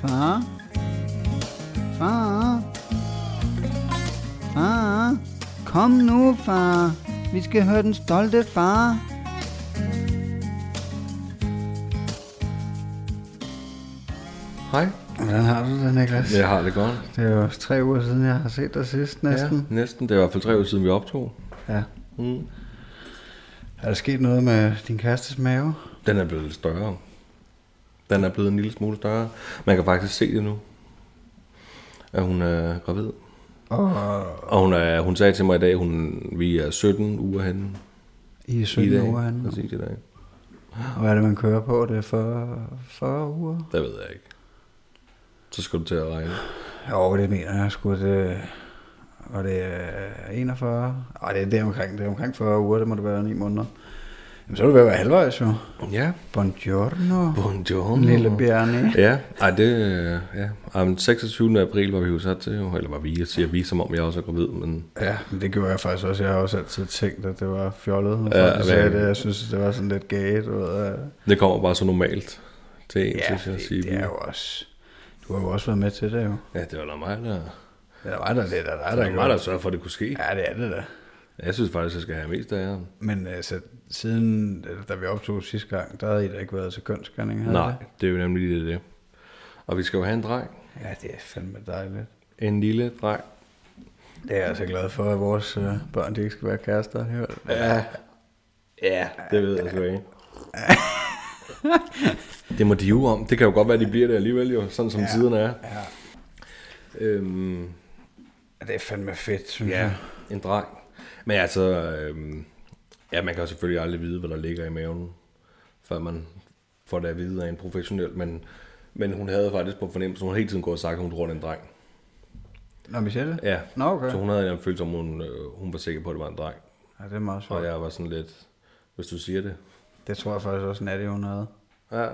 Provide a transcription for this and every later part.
Far? Far? Far? Kom nu, far. Vi skal høre den stolte far. Hej. Hvordan har du det, Niklas? Jeg har det godt. Det er jo tre uger siden, jeg har set dig sidst næsten. Ja, næsten. Det er i hvert fald tre uger siden, vi optog. Ja. Mm. Er der sket noget med din kærestes mave? Den er blevet større. Den er blevet en lille smule større. Man kan faktisk se det nu. At hun er gravid. Og Og hun, er, hun sagde til mig i dag, hun, vi er 17 uger henne. i i 17 dag. uger han. Præcis i dag. Og hvad er det, man kører på? Det er 40, 40 uger? Det ved jeg ikke. Så skal du til at regne. Jo, det mener jeg sgu. Det, og det er 41. Og det er der omkring, det er omkring 40 uger, det må det være 9 måneder. Jamen, så er du ved at være halvvejs jo. Ja. Buongiorno, Buongiorno. lille Bjarne. Ja, ej, det, øh, ja. Ej, men 26. april var vi jo sat til, jo. eller var vi, jeg siger vi, som om jeg også er gravid, men Ja, men det gjorde jeg faktisk også. Jeg har også altid tænkt, at det var fjollet. Ja, ja, folk sagde det. Jeg synes, det var sådan lidt gay. Du ved. det kommer bare så normalt til en, Ja, synes jeg, at det, sige. det er jo også... Du har jo også været med til det jo. Ja, det var da mig, der... Det var der, det er der, der, Det er var der, mig, der sørgede for, at det kunne ske. Ja, det er det da. Jeg synes faktisk, jeg skal have mest af æren. Men altså, siden, da vi optog sidste gang, der havde I da ikke været til kønsscanning, havde Nej, det? det er jo nemlig lige det. Og vi skal jo have en dreng. Ja, det er fandme dejligt. En lille dreng. Det er jeg altså glad for, at vores øh, børn de ikke skal være kærester. Ja. Ja, det ved jeg sgu ikke. det må de jo om. Det kan jo godt være, at de bliver det alligevel jo, sådan som ja. tiderne er. Ja. Øhm, Det er fandme fedt, synes ja, jeg. en dreng. Men altså, øhm, ja, man kan jo selvfølgelig aldrig vide, hvad der ligger i maven, før man får det at vide af en professionel. Men, men hun havde faktisk på fornemmelse, hun hele tiden gået og sagt, at hun tror, det er en dreng. Nå, Michelle? Ja, Nå, okay. så hun havde en følelse om, hun, øh, hun var sikker på, at det var en dreng. Ja, det er meget Og sjovt. jeg var sådan lidt, hvis du siger det. Det tror jeg faktisk også, Nadia hun havde. Ja.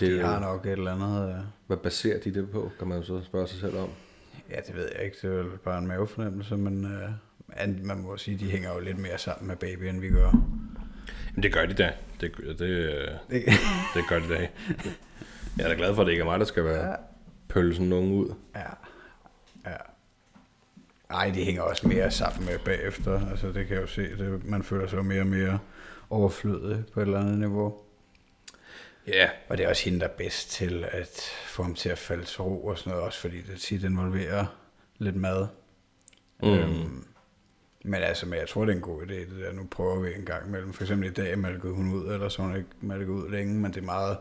De Det, har nok et eller andet... øh, hvad baserer de det på, kan man så spørge sig selv om. Ja, det ved jeg ikke. Det er vel bare en mavefornemmelse, men øh, man må sige, de hænger jo lidt mere sammen med baby, end vi gør. Men det gør de da. Det, det, Det, det gør de da. Jeg er da glad for, at det ikke er mig, der skal være pølsen nogen ud. ja. Ja. Ej, de hænger også mere sammen med bagefter. Altså, det kan jeg jo se. Det, man føler sig mere og mere overflødig på et eller andet niveau. Ja. Og det er også hende, der er bedst til at få ham til at falde til ro og sådan noget, også fordi det tit involverer lidt mad. Mm. Øhm, men altså, men jeg tror, det er en god idé, det der. Nu prøver vi en gang imellem. For eksempel i dag malkede hun ud, eller så hun ikke malket ud længe, men det er meget,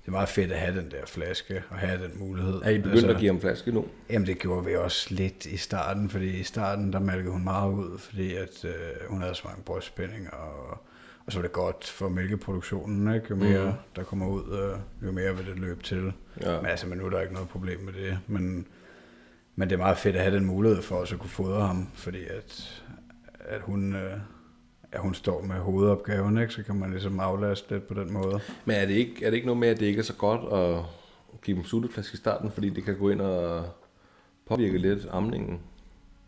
det er meget fedt at have den der flaske, og have den mulighed. Er I begyndt at give ham flaske nu? Jamen, det gjorde vi også lidt i starten, fordi i starten, der malkede hun meget ud, fordi at øh, hun havde så mange brystspændinger, og, og så var det godt for mælkeproduktionen, ikke? Jo mere mm. der kommer ud, jo mere vil det løbe til. Ja. Men altså, men nu er der ikke noget problem med det, men, men det er meget fedt at have den mulighed for også at kunne fodre ham, fordi at, at hun, øh, at hun står med hovedopgaven, ikke? så kan man ligesom aflaste lidt på den måde. Men er det, ikke, er det ikke noget med, at det ikke er så godt at give dem sutteflaske i starten, fordi det kan gå ind og påvirke lidt amningen?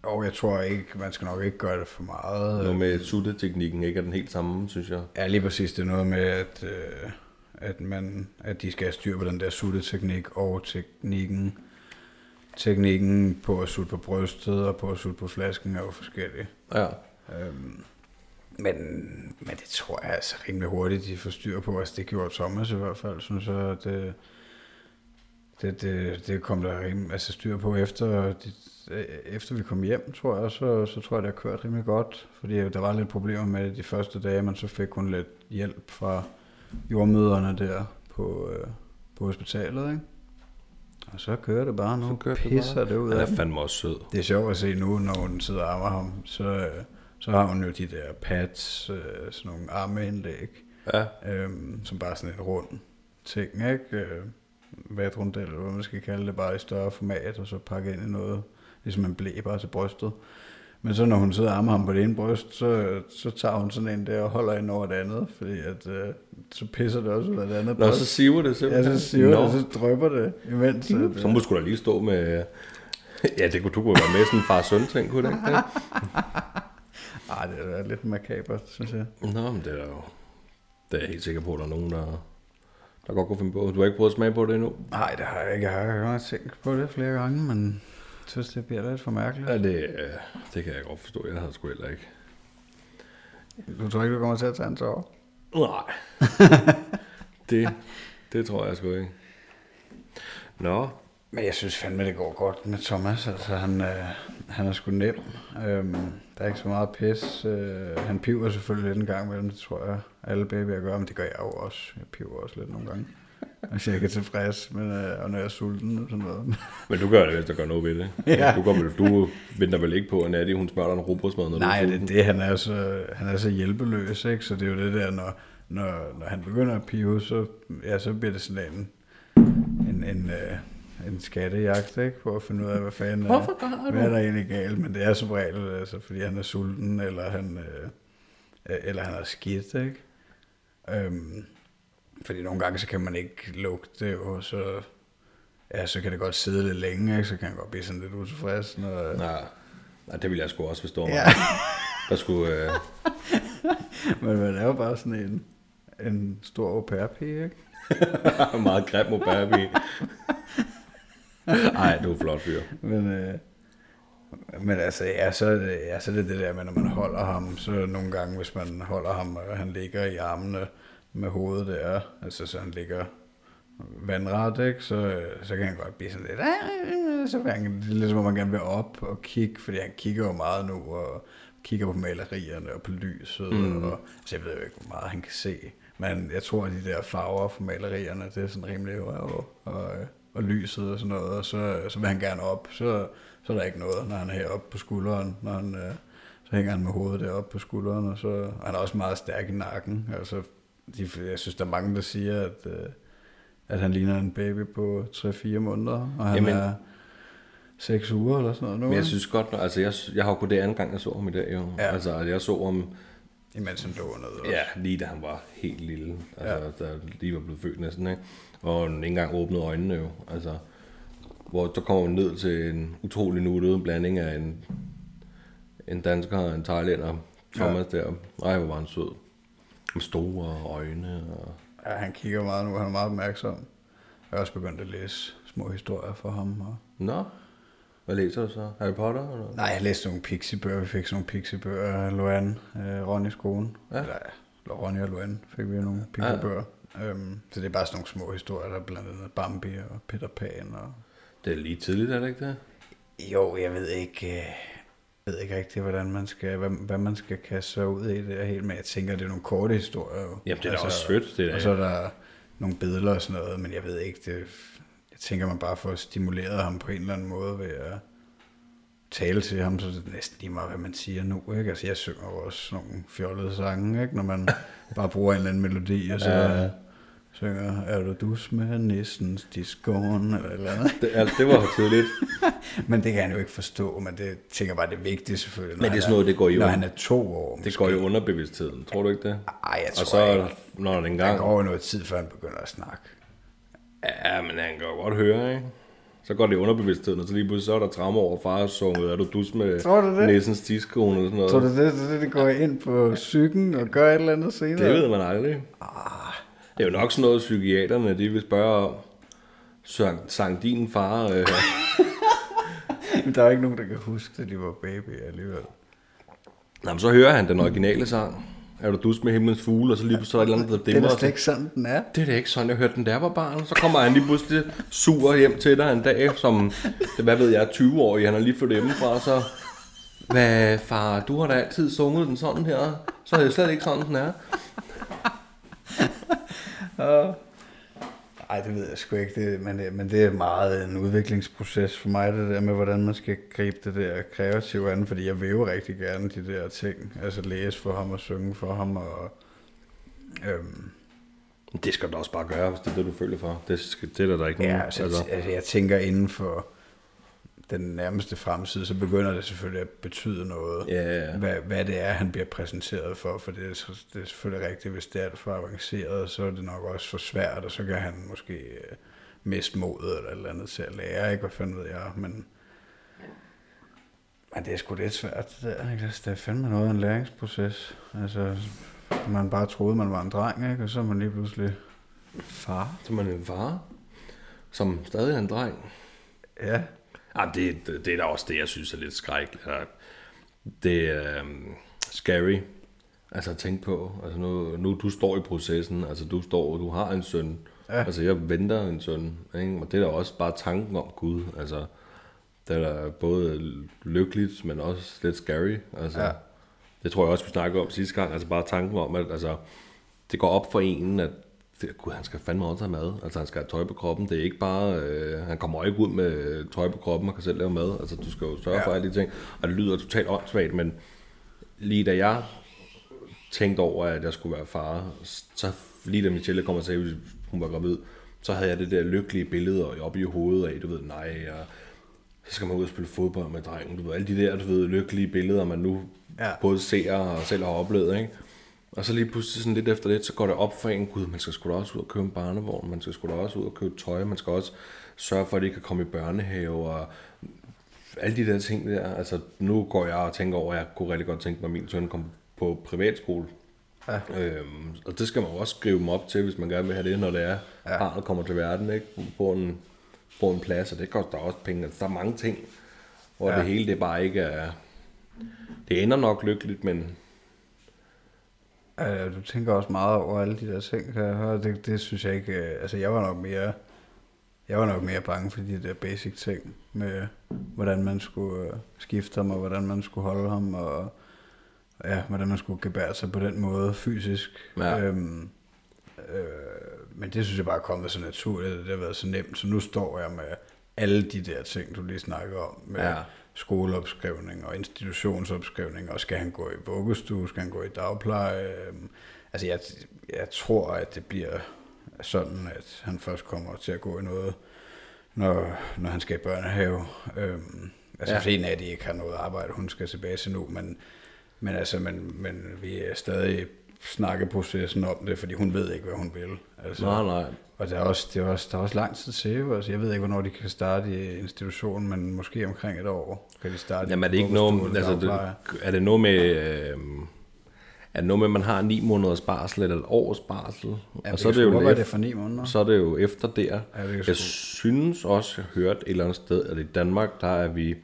Og jeg tror ikke, man skal nok ikke gøre det for meget. Noget med sutteteknikken ikke er den helt samme, synes jeg. Ja, lige præcis. Det er noget med, at, øh, at, man, at de skal have styr på den der sutteteknik og teknikken. Teknikken på at sutte på brystet og på at sutte på flasken er jo forskellig. Ja. Øhm, men, men det tror jeg altså rimelig hurtigt, de får styr på. Altså det gjorde Thomas i hvert fald, synes jeg, at det, det, det, det kom der rimelig, altså styr på efter, det, efter vi kom hjem, tror jeg, så, så tror jeg, det har kørt rimelig godt. Fordi der var lidt problemer med det de første dage, men så fik hun lidt hjælp fra jordmøderne der på, øh, på hospitalet, ikke? Og så kører det bare nu. Så kører det pisser bare. det ud Han af er dem. fandme også sød. Det er sjovt at se nu, når hun sidder og ammer ham, så, øh, så har hun jo de der pads, øh, sådan nogle armeindlæg, Ja. øhm, som bare er sådan en rund ting, ikke? Øh, Vatrundel, eller hvad man skal kalde det, bare i større format, og så pakke ind i noget, ligesom en blæ bare til brystet. Men så når hun sidder og ammer ham på det ene bryst, så, så tager hun sådan en der og holder ind over det andet, fordi at, øh, så pisser det også ud af det andet Nå, bryst. så siver det Ja, simpelthen. så siver Nå. det, så drøber det imens. Øh, Så må du sgu da lige stå med... Ja, det kunne du kunne være med sådan en far-søn ting, kunne det ikke? Ej, det er lidt makabert, synes jeg. Nå, men det er jo... Det er jeg helt sikker på, at der er nogen, der, der godt kunne finde på. Du har ikke prøvet at smage på det endnu? Nej, det har jeg ikke. Jeg har godt tænkt på det flere gange, men synes, det bliver lidt for mærkeligt. Ja, det, øh, det kan jeg godt forstå. Jeg havde sgu heller ikke. Du tror ikke, du kommer til at tage en tår? Nej. det, det tror jeg sgu ikke. Nå, Men jeg synes fandme, det går godt med Thomas. Altså, han, øh, han er sgu nem. Øhm, der er ikke så meget pis. Øh, han piver selvfølgelig lidt en gang imellem, det tror jeg, alle babyer gør, men det gør jeg jo også. Jeg piver også lidt nogle gange. Ikke er tilfreds, men, øh, og når jeg er sulten og sådan noget. men du gør det, hvis der gør noget ved det. Ja. Du, går vel, du venter vel ikke på, at Natty, hun smører dig en robrødsmad, når Nej, du er det er sulten? det, han er så, han er så hjælpeløs, ikke? Så det er jo det der, når, når, når han begynder at pive, så, ja, så bliver det sådan en, en, en, øh, en skattejagt, ikke? På at finde ud af, hvad fanden er, Hvorfor gør du? hvad er der egentlig galt. Men det er som regel, altså, fordi han er sulten, eller han, øh, eller han er skidt, ikke? Øhm, fordi nogle gange, så kan man ikke lugte det, og så, ja, så kan det godt sidde lidt længe, ikke? Så kan han godt blive sådan lidt utilfreds, når, Nej, nej, det ville jeg sgu også forstå mig. Ja. Der skulle, øh, Men man er jo bare sådan en, en stor au pair ikke? meget grim mod Barbie. Ej, du er flot fyr. Men, øh, men altså, ja, så, er det, ja, så er det det der med, når man holder ham, så nogle gange, hvis man holder ham, og han ligger i armene med hovedet der, altså så han ligger vandret, ikke? Så, så kan han godt blive sådan lidt, så vil han, det er ligesom, om man gerne vil op og kigge, fordi han kigger jo meget nu, og kigger på malerierne og på lyset, mm. og så jeg ved jo ikke, hvor meget han kan se. Men jeg tror, at de der farver fra malerierne, det er sådan rimelig, og, og, og lyset og sådan noget, og så, så vil han gerne op, så, så er der ikke noget, når han er heroppe på skulderen, når han, øh, så hænger han med hovedet deroppe på skulderen, og, så, og han er også meget stærk i nakken, altså, de, jeg synes, der er mange, der siger, at, øh, at han ligner en baby på 3-4 måneder, og han Jamen- er 6 uger eller sådan noget nu. Men jeg synes godt, altså jeg, jeg har jo kun det anden gang, jeg så ham i dag jo. Ja. Altså jeg så ham, Imens han lå nede også. ja, lige da han var helt lille. Altså Ja. da lige var blevet født næsten, ikke? Og han ikke engang åbnede øjnene jo. Altså, hvor der kommer man ned til en utrolig nuttet blanding af en, en dansker og en thailander. Thomas ja. der. Ej, hvor var han sød. Med store øjne. Og... Ja, han kigger meget nu, han er meget opmærksom. Jeg har også begyndt at læse små historier for ham. Og... Nå, hvad læser du så? Harry Potter? Eller? Nej, jeg læste nogle pixie-bøger. Vi fik sådan nogle pixie-bøger af Luan, øh, Ron i skolen. Ja. Ja. Eller, Ronny og Luan fik vi nogle pixie-bøger. Øhm, så det er bare sådan nogle små historier, der er blandt andet Bambi og Peter Pan. Og... Det er lige tidligt, er det ikke det? Jo, jeg ved ikke, øh, ved ikke rigtig, hvordan man skal, hvad, hvad man skal kaste sig ud i det her helt, men jeg tænker, det er nogle korte historier. Jo. Jamen, det er da også sødt, det der. Og så er der nogle billeder og sådan noget, men jeg ved ikke, det, jeg tænker, man bare får stimuleret ham på en eller anden måde ved at tale til ham, så det er næsten lige meget, hvad man siger nu. Ikke? Altså, jeg synger jo også nogle fjollede sange, ikke? når man bare bruger en eller anden melodi, og så Ja. Synger, er du dus med nissens diskorn, eller eller. Det, altså, det var for tidligt. Men det kan han jo ikke forstå, men det tænker bare, det er vigtigt selvfølgelig. Men det er sådan noget, det går jo- Når han er to år, Det går jo under bevidstheden, tror du ikke det? Ej, jeg tror Og så, ikke. når den Der gang... går jo noget tid, før han begynder at snakke. Ja, men han kan jo godt høre, ikke? Så går det i underbevidstheden, og så lige pludselig så er der trauma over far og sunget, er du dus med Tror du det? næsens tidskone eller sådan noget. Tror du, det det, det går ind på psyken og gør et eller andet senere? Det ved man aldrig. Det er jo nok sådan noget, psykiaterne de vil spørge om. Sang, sang din far... Øh, Men der er ikke nogen, der kan huske, at de var baby alligevel. Nå, men så hører han den originale sang. Er du dus med himlens fugle, og så lige pludselig så er der et eller andet, der Det er slet ikke sådan, den er. Det er da ikke sådan, jeg hørte den der var barn. Så kommer han lige pludselig sur hjem til dig en dag, som, det, hvad ved jeg, 20 år, han er lige flyttet hjemmefra, så... Hvad far, du har da altid sunget den sådan her, så er det slet ikke sådan, den er. Nej, det ved jeg sgu ikke, det, men, det, men det er meget en udviklingsproces for mig, det der med, hvordan man skal gribe det der kreative an, fordi jeg vil jo rigtig gerne de der ting, altså læse for ham og synge for ham, og øhm, Det skal du også bare gøre, hvis det er det, du føler for. Det, skal, det er der, der ikke nogen. ja, altså, altså. altså, jeg tænker inden for den nærmeste fremtid, så begynder det selvfølgelig at betyde noget, Ja, ja, ja. Hvad, hvad det er, han bliver præsenteret for, for det er, det er selvfølgelig rigtigt, hvis det er for avanceret, så er det nok også for svært, og så kan han måske øh, miste modet eller et eller andet til at lære, ikke? Hvad fanden ved jeg, men, men det er sgu lidt svært, det der, ikke? Altså, Det er fandme noget af en læringsproces. Altså, man bare troede, man var en dreng, ikke? Og så er man lige pludselig Far? Som er en far, som stadig er en dreng. Ja. Jamen, det, det, det er da også det, jeg synes er lidt skrækkeligt. Det er um, scary, altså at tænke på. Altså nu, nu du står i processen, altså du står, du har en søn. Ja. Altså jeg venter en søn, ikke? og det er da også bare tanken om Gud. Altså, det er da både lykkeligt, men også lidt scary. Altså, ja. Det tror jeg også, vi snakkede om sidste gang. Altså bare tanken om, at altså, det går op for en, at det, gud, han skal fandme også have mad. Altså han skal have tøj på kroppen. Det er ikke bare, øh, han kommer ikke ud med tøj på kroppen og kan selv lave mad. Altså du skal jo sørge Ja. for alle de ting. Og det lyder totalt åndssvagt, men lige da jeg tænkte over, at jeg skulle være far, så lige da Michelle kom og sagde, at hun var gravid, så havde jeg det der lykkelige billede oppe i hovedet af, du ved, nej, og så skal man ud og spille fodbold med drengen, du ved, alle de der, du ved, lykkelige billeder, man nu ja. både ser og selv har oplevet, ikke? Og så lige pludselig sådan lidt efter lidt, så går det op for en, gud, man skal sgu da også ud og købe en barnevogn, man skal sgu da også ud og købe tøj, man skal også sørge for, at de kan komme i børnehave, og alle de der ting der. Altså, nu går jeg og tænker over, at jeg kunne rigtig godt tænke mig, at min søn kom på privatskole. Ja. Øhm, og det skal man jo også skrive dem op til, hvis man gerne vil have det, når det er, Ja. barnet kommer til verden, ikke? På en, på en plads, og det koster også penge. Altså, der er mange ting, hvor ja. det hele det bare ikke er... Det ender nok lykkeligt, men Ja, du tænker også meget over alle de der ting, kan jeg høre. Det, det synes jeg ikke... øh, Altså, jeg var nok mere... Jeg var nok mere bange for de der basic ting med, hvordan man skulle øh, skifte ham, og hvordan man skulle holde ham, og ja, hvordan man skulle gebære sig på den måde fysisk. Ja. Øhm, øh, men det synes jeg bare er kommet så naturligt, det har været så nemt. Så nu står jeg med alle de der ting, du lige snakker om, med ja. Skoleopskrivning og institutionsopskrivning, og skal han gå i vuggestue, skal han gå i dagpleje. Øhm, altså jeg, jeg tror, at det bliver sådan, at han først kommer til at gå i noget, når, når han skal i børnehave. Øhm, altså ja. Ja. en af de ikke har noget arbejde, hun skal tilbage til nu, men, men, altså, men, men vi er stadig i snakkeprocessen om det, fordi hun ved ikke, hvad hun vil. Altså, nej, nej. og der er, også, det er også, der er også lang tid til. Altså, jeg ved ikke, hvornår de kan starte i institutionen, men måske omkring et år kan de starte. Jamen er det ikke noget, altså, det, er det noget med, øh, er det noget med, at man har ni måneders barsel eller et års barsel? Ja, og så er det, jo jo det for ni måneder. så er det jo efter der. Ja, det jeg sgu- synes også, jeg hørte et eller andet sted, at i Danmark, der er vi,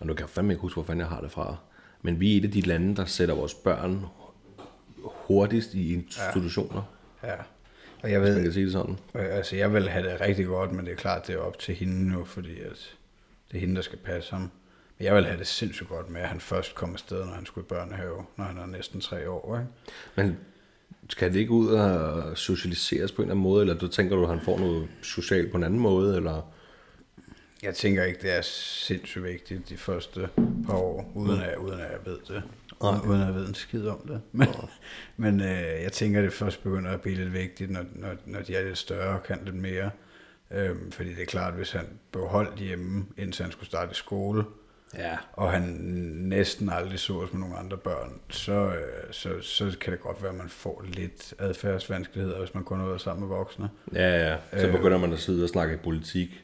og nu kan jeg fandme ikke huske, hvor fanden jeg har det fra, men vi er et af de lande, der sætter vores børn hurtigst i institutioner, Ja. Og jeg man ved, kan sige det sådan. altså jeg vil have det rigtig godt, men det er klart, det er op til hende nu, fordi at det er hende, der skal passe ham. Men jeg vil have det sindssygt godt med, at han først kommer afsted, når han skulle i børnehave, når han er næsten tre år. Ikke? Men skal det ikke ud og socialiseres på en eller anden måde, eller du tænker du, at han får noget socialt på en anden måde, eller... Jeg tænker ikke, det er sindssygt vigtigt de første par år, uden at, uden at jeg ved det. Nej. Uden at ved en skid om det. Men, men øh, jeg tænker, at det først begynder at blive lidt vigtigt, når, når, når de er lidt større og kan lidt mere. Øhm, fordi det er klart, hvis han blev holdt hjemme, indtil han skulle starte i skole, Ja. og han næsten aldrig så os med nogle andre børn, så, øh, så, så kan det godt være, at man får lidt adfærdsvanskeligheder, hvis man kun har været sammen med voksne. Ja, ja. Så Øh. begynder man at sidde og snakke politik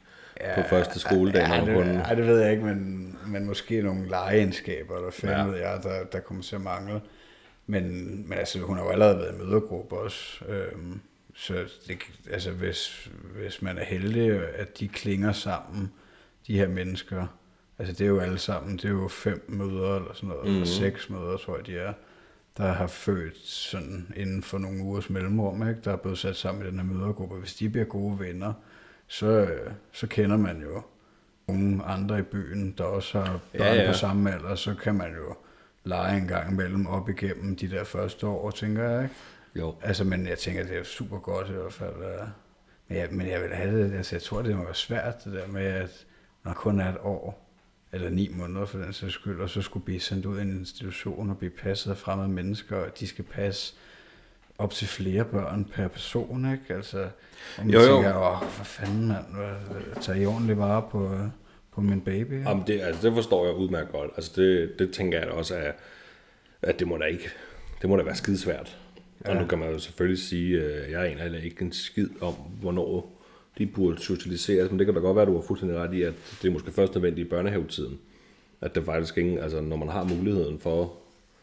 på første skoledag, ja, det, kun... ja, det ved jeg ikke, men, men måske nogle legeegenskaber, eller fanden ja. Jeg, der, der kommer til at mangle. Men, men altså, hun har jo allerede været i mødergruppe også. Øhm, så det, altså, hvis, hvis man er heldig, at de klinger sammen, de her mennesker, altså det er jo alle sammen, det er jo fem møder eller sådan noget, mm. eller seks møder, tror jeg, de er, der har født sådan inden for nogle ugers mellemrum, ikke? der er blevet sat sammen i den her mødergruppe. Hvis de bliver gode venner, så, øh, så kender man jo nogle andre i byen, der også har børn ja, Ja, på samme alder, så kan man jo lege en gang imellem op igennem de der første år, tænker jeg, ikke? Jo. Altså, men jeg tænker, det er super godt i hvert fald. øh. Men jeg, men jeg vil have det, altså jeg tror, det må være svært, det der med, at når kun er et år, eller ni måneder for den sags skyld, og så skulle blive sendt ud i en institution og blive passet af fremmede mennesker, og de skal passe op til flere børn per person, ikke? Altså, og man Jo, jo. tænker, åh, for fanden, mand, tager I ordentligt vare på, øh, på min baby? ikke? Jamen, det, altså, det forstår jeg udmærket godt. Altså, det, det tænker jeg da også, at, at det må da ikke... Det må da være skidesvært. Ja. Og nu kan man jo selvfølgelig sige, at jeg aner heller ikke en skid om, hvornår de burde socialiseres, men det kan da godt være, at du har fuldstændig ret i, at det er måske først nødvendigt i børnehavetiden. At det faktisk ingen, altså når man har muligheden for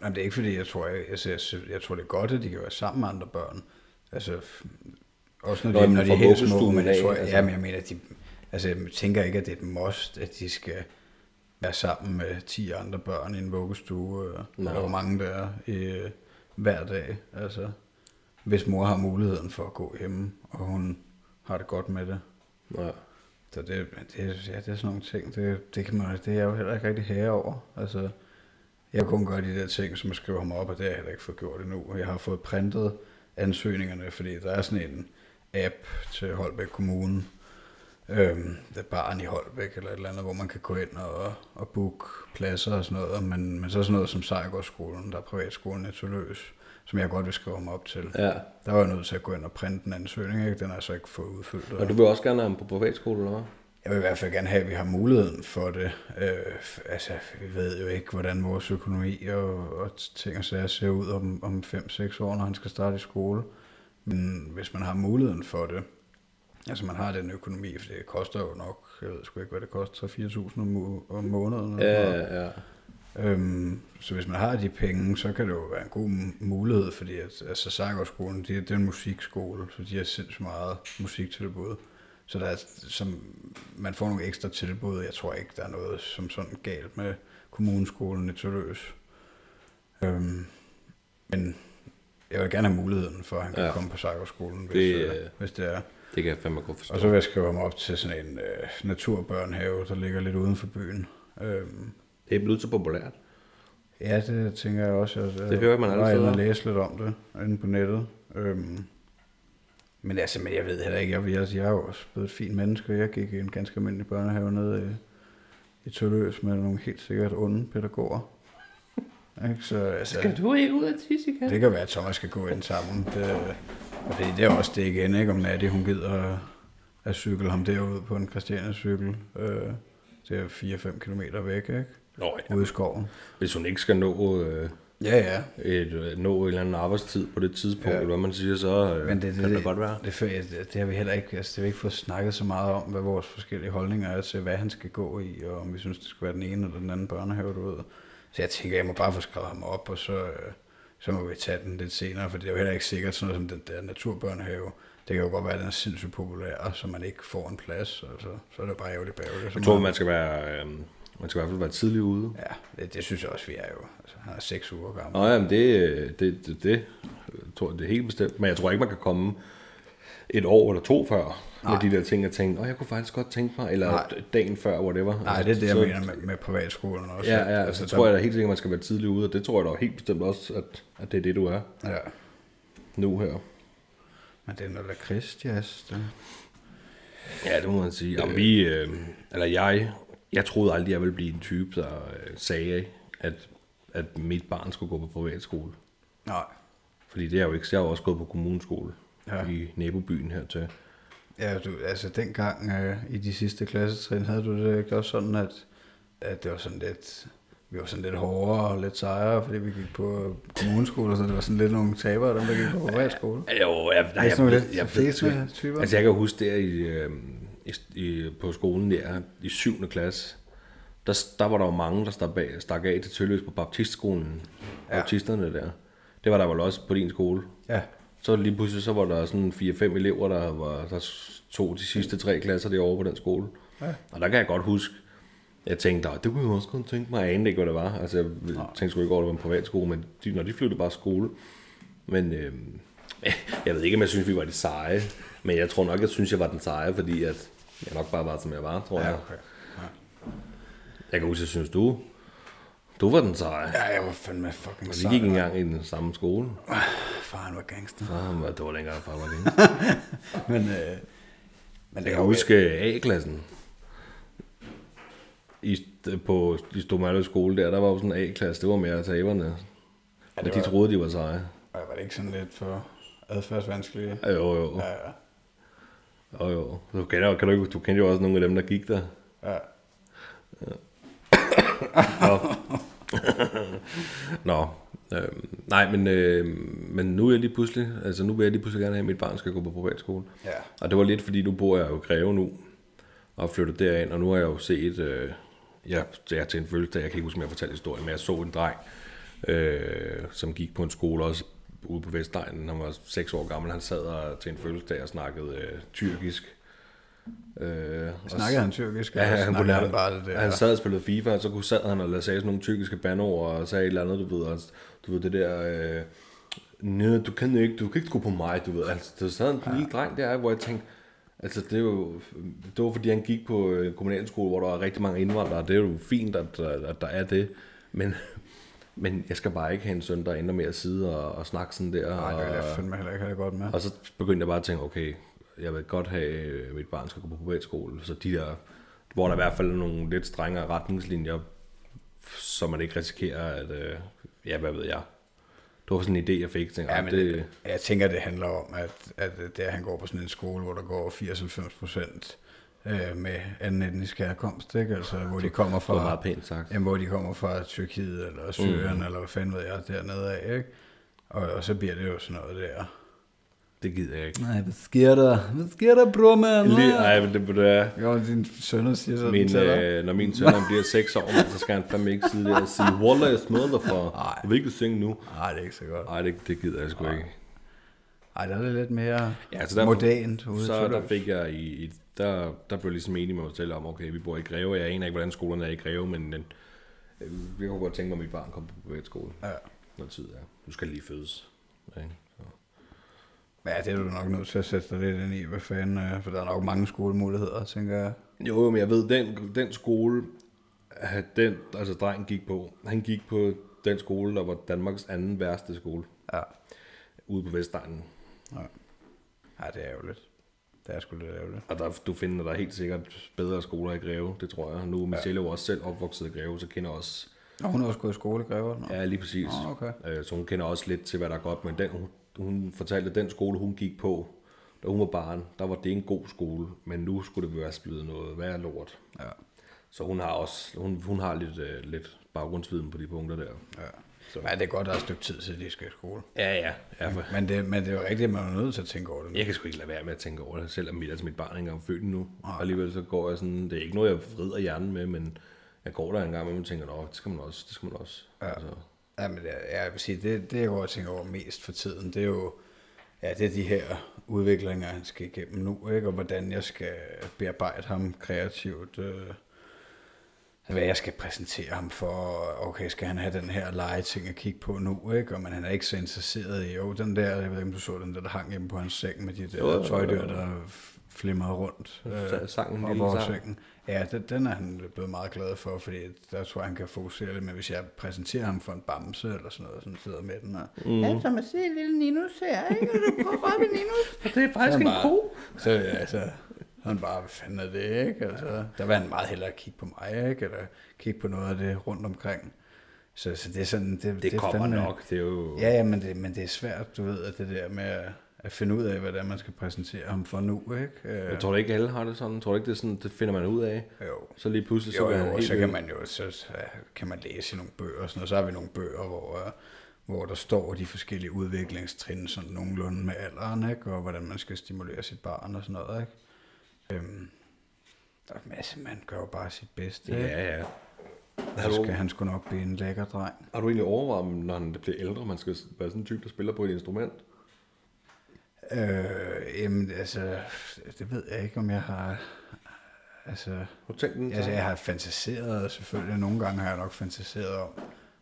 Jamen, det er ikke fordi, jeg tror, jeg, jeg, jeg, jeg tror, det er godt, at de kan være sammen med andre børn. Altså, Også når Nå, de, men når de er helt små, men jeg tror, altså. ja, men jeg mener, at de, altså, jeg tænker ikke, at det er et must, at de skal være sammen med 10 andre børn i en vuggestue, øh, Nej. eller hvor mange der er i, øh, hver dag. Altså, hvis mor har muligheden for at gå hjemme, og hun har det godt med det. Ja. Så det, det, ja, det er sådan nogle ting, det, det, kan man, det er jeg jo heller ikke rigtig herre over. Altså, jeg kunne kun gøre de der ting, som jeg skriver ham op, og det har jeg heller ikke fået gjort endnu. Jeg har fået printet ansøgningerne, fordi der er sådan en app til Holbæk Kommune, øhm, det er barn i Holbæk eller et eller andet, hvor man kan gå ind og, og booke pladser og sådan noget, men, men så sådan noget som Sejrgårdsskolen, der er privatskolen i Tølløs, som jeg godt vil skrive mig op til. ja. Der var jeg nødt til at gå ind og printe en ansøgning, ikke? den har jeg så ikke fået udfyldt. Og du vil også gerne have ham på privatskole, eller hvad? Jeg vil i hvert fald gerne have, at vi har muligheden for det. Øh, altså, vi ved jo ikke, hvordan vores økonomi og, og ting og sager ser ud om, om 5-6 år, når han skal starte i skole. Men hvis man har muligheden for det, altså man har den økonomi, for det koster jo nok, jeg ved sgu ikke, hvad det koster, 3-4.000 om, om måneden. noget. Ja, ja. Øhm, så hvis man har de penge, så kan det jo være en god mulighed, fordi at, altså Sejrgårdsskolen, det, det er en musikskole, så de har sindssygt meget musiktilbud. Så der er, som, man får nogle ekstra tilbud. Jeg tror ikke, der er noget som sådan galt med kommuneskolen i Tølløs. Øhm, men jeg vil gerne have muligheden for, at han kan Ja. komme på Sejrgårdsskolen, hvis, Det, øh, øh, hvis det er. Det kan jeg fandme godt forstå. Og så vil jeg skrive ham op til sådan en øh, naturbørnehave, der ligger lidt uden for byen. Øhm, Det er blevet så populært. Ja, det tænker jeg også. Altså, Det hører man alle Jeg har læst lidt om det inde på nettet. Øhm, men altså, men jeg ved heller ikke, jeg, jeg, jeg er jo også blevet et fint menneske. Jeg gik i en ganske almindelig børnehave nede i, i Tølløs med nogle helt sikkert onde pædagoger. ikke? Så, altså, du ikke ud af tisse igen? det kan være, at Thomas skal gå ind sammen. Det, og det, det er også det igen, ikke? om Natty, hun gider at cykle ham derud på en Christiania-cykel. Øh, det er 4-5 km væk, ikke? Nå, ja. Ude i skoven. Hvis hun ikke skal nå, øh, Ja, ja. et, øh, nå en eller anden arbejdstid på det tidspunkt, Ja. hvad man siger, så øh, Men det, det, kan det, det, godt være. Det, det, det, har vi heller ikke, altså det har vi ikke fået snakket så meget om, hvad vores forskellige holdninger er til, hvad han skal gå i, og om vi synes, det skal være den ene eller den anden børnehave, du ved. Så jeg tænker, jeg må bare få skrevet ham op, og så, øh, så må vi tage den lidt senere, for det er jo heller ikke sikkert, sådan noget som den der naturbørnehave, det kan jo godt være, at den er sindssygt populær, så man ikke får en plads, altså, så er det jo bare ærgerligt bærgerligt. Jeg tror, man skal være, øh, man skal i hvert fald være tidlig ude. Ja, det, det, synes jeg også, vi er jo. Altså, han er seks uger gammel. Nå ja, men det, øh, det, det, det, jeg tror det er helt bestemt. Men jeg tror ikke, man kan komme et år eller to før Nej. med de der ting, jeg tænkte, åh, jeg kunne faktisk godt tænke mig, eller Nej. dagen før, whatever. Nej, det er det, jeg så, mener med, med privatskolen også. Ja, ja, altså, så tror jeg da helt sikkert, man skal være tidlig ude, og det tror jeg da helt bestemt også, at, at det er det, du er Ja, nu her. men det er noget lakridsjazz. Det. Ja, det må man sige. Jamen, vi, øh, eller jeg, jeg troede aldrig, jeg ville blive en type, der øh, sagde, at, at mit barn skulle gå på privatskole. Nej. Fordi det er jo ikke, jeg har også gået på kommuneskole Ja. ja. i nabobyen hertil. Ja, du, altså dengang øh, i de sidste klassetrin, havde du det ikke også sådan, at, at det var sådan lidt, vi var sådan lidt hårdere og lidt sejere, fordi vi gik på kommuneskole, så det var sådan lidt nogle tabere, dem der gik på privatskole. Jo, jeg, Det er sådan nogle lidt fæsende typer. Altså, jeg kan huske der i, øh, i, i, på skolen der, i 7. klasse, der, der var der jo mange, der stak, bag, stak af til Tølløs på baptistskolen. Ja. Baptisterne der. Det var der vel også på din skole. Ja, Så lige pludselig så var der sådan 4-5 elever, der, var, der tog de sidste tre klasser derovre på den skole. Ja. Og der kan jeg godt huske, jeg tænkte, "Nå, det kunne jeg også godt tænke mig. Jeg anede ikke, hvad det var. Altså, jeg tænkte sgu ikke over, at det var en privat skole, men de, når de flyttede bare skole. Men øh, jeg ved ikke, om jeg synes, vi var de seje. Men jeg tror nok, jeg synes, jeg var den seje, fordi at jeg nok bare var, som jeg var, tror ja jeg. okay. Jeg kan huske, jeg synes, du, du var den seje. Ja, jeg var fandme fucking Og vi sej. gik engang i den samme skole. Faren var gangster. Så var- det var dengang, far var det. Men, øh, men Jeg kan huske A-klassen. I, på i Stomaløs skole der, der var jo sådan en A-klasse, det var mere taberne. Ja, det det de var- troede, de var seje. Var det ikke sådan lidt for adfærdsvanskelige? Ja, Jo, jo, Ja, ja. Jo, jo. Du kender, kan du, ikke- du kender jo også nogle af dem, der gik der. ja. Nå. Nå. Øh, nej, men, øh, men nu er jeg lige pludselig, altså nu vil jeg lige pludselig gerne have, at mit barn skal gå på privatskole. Ja. Og det var lidt, fordi nu bor jeg jo i Greve nu, og flyttet derind, og nu har jeg jo set, øh, jeg, jeg til en fødselsdag, jeg kan ikke huske, om jeg fortalte historien, men jeg så en dreng, øh, som gik på en skole også ude på Vestegnen, han var 6 år gammel, han sad og, til en fødselsdag og snakkede øh, tyrkisk. Øh, og Snakkede han tyrkisk? Ja, han, kunne lære, han bare det der? han sad og spillede FIFA, og så kunne sad han og sagde sådan nogle tyrkiske bandord, og sagde et eller andet, du ved, og, du ved det der, øh, nej, du kan ikke, du kan ikke tro på mig, du ved, altså, der sad en lille dreng der, hvor jeg tænkte, altså, det er jo, det var fordi han gik på øh, kommunalskole, hvor der var rigtig mange indvandrere, det er jo fint, at, at der er det, men, men jeg skal bare ikke have en søn, der ender med at sidde og, og snakke sådan der, Nej, det vil jeg fandme heller ikke have det godt med. og så begyndte jeg bare at tænke, okay, jeg vil godt have, at mit barn skal gå på privatskole. Så de der, hvor der i hvert fald er nogle lidt strengere retningslinjer, så man ikke risikerer, at, øh, ja, hvad ved jeg. Det var sådan en idé, jeg fik. Tænkte, Ja, men det, det, jeg tænker, det handler om, at, at det, at han går på sådan en skole, hvor der går 80-90 procent øh, med anden etnisk herkomst, ikke? Altså, hvor de kommer det fra, meget pænt sagt. jamen, hvor de kommer fra Tyrkiet eller Syrien, mm. eller hvad fanden ved jeg, dernede af, ikke? Og, og så bliver det jo sådan noget der. Det gider jeg ikke. Nej, hvad sker der? Hvad sker der, bror, man? Lige, ej, men det, det er, Jo, din sønner siger sådan min, til dig. øh, når min søn bliver 6 år, man, så skal han fandme ikke sidde der og sige, Wallah, jeg smadrer dig for, Ej. du vil ikke synge nu. Nej, det er ikke så godt. Nej, det, det gider jeg sgu ikke. Ej, der er det lidt mere Ja, så der, modant ude så der fik jeg i, i der, der blev jeg ligesom enig med mig selv om, okay, vi bor i Greve, jeg aner ikke, hvordan skolerne er i Greve, men den, øh, jeg kunne godt tænke mig, at mit barn kom på privatskole, Ja. når tid er. Du skal lige fødes. Ikke? Så. Ja, det er du nok nødt til at sætte dig lidt ind i, hvad fanden, øh, for der er nok mange skolemuligheder, tænker jeg. Jo, men jeg ved, den, den skole, at den, altså drengen gik på, han gik på den skole, der var Danmarks anden værste skole, Ja. ude på Vestegnen. Ja, det er jo lidt. Det er sgu lidt ærgerligt. Og der, du finder der helt sikkert bedre skoler i Greve, det tror jeg. Nu er Michelle jo også selv opvokset i Greve, så kender også Og hun har også gået i skole, Grever. Nå. Ja, lige præcis. Nå, okay. Øh, Så hun kender også lidt til, hvad der er godt, men den, hun, hun fortalte, at den skole, hun gik på, da hun var barn, der var det en god skole, men nu skulle det være blevet noget værre lort. Ja. Så hun har også hun, hun har lidt, øh, lidt baggrundsviden på de punkter der. ja. Så. Ja, det er godt, der er et stykke tid til, de skal i skole. Ja, ja. ja for, Men det, men det er jo rigtigt, at man er nødt til at tænke over det. jeg kan sgu ikke lade være med at tænke over det, selvom mit, altså mit barn er ikke engang født endnu. Og alligevel så går jeg sådan, det er ikke noget, jeg vrider hjernen med, men jeg går der en gang og tænker, nå, det skal man også, det skal man også. Ja. Altså, Ja, men det, er- jeg vil sige, det, det jeg går og tænker over mest for tiden, det er jo, ja, det er de her udviklinger, han skal igennem nu, ikke? og hvordan jeg skal bearbejde ham kreativt, øh, hvad jeg skal præsentere ham for, okay, skal han have den her legeting at kigge på nu, ikke? Og, men han er ikke så interesseret i, jo, den der, jeg ved ikke, om du så den der, der hang hjemme på hans seng med de der Jo, tøjdyr, jo. der flimrede rundt Så sang en op lille over sang. sengen. Ja, den, den er han blevet meget glad for, fordi der tror jeg, han kan fokusere lidt, men hvis jeg præsenterer ham for en bamse eller sådan noget, sådan sidder med den og, mm. ja, så man ser lille Ninus her, ikke? Og du prøver bare ved Ninus. det er faktisk en ko. Så altså, han bare, hvad fanden er det, ikke? Altså, der vil han meget hellere kigge på mig, ikke? Eller kigge på noget af det rundt omkring. Så, så det er sådan, det, det, det er kommer fandme- nok, det er jo... Ja, ja, men det, men det er svært, du ved, at det der med at, at finde ud af, hvad det er, man skal præsentere ham for nu, ikke? Øh, Jeg tror du ikke, alle har det sådan? Tror du ikke, det, er sådan, det finder man ud af? jo. Så lige pludselig så Jo, han jo, helt så kan man jo så, så kan man læse i nogle bøger og sådan noget. Så har vi nogle bøger, hvor, øh, hvor der står de forskellige udviklingstrin sådan nogenlunde med alderen, ikke? og hvordan man skal stimulere sit barn og sådan noget. Ikke? Øhm, der er masse, man gør jo bare sit bedste. Ja, ja. Har du, skal han sgu nok blive en lækker dreng. har du egentlig overvejet, når han bliver ældre, man skal være sådan en type, der spiller på et instrument? Øh, jamen, altså, det ved jeg ikke, om jeg har... Altså, den? Altså, jeg har fantaseret, selvfølgelig nogle gange har jeg nok fantaseret om,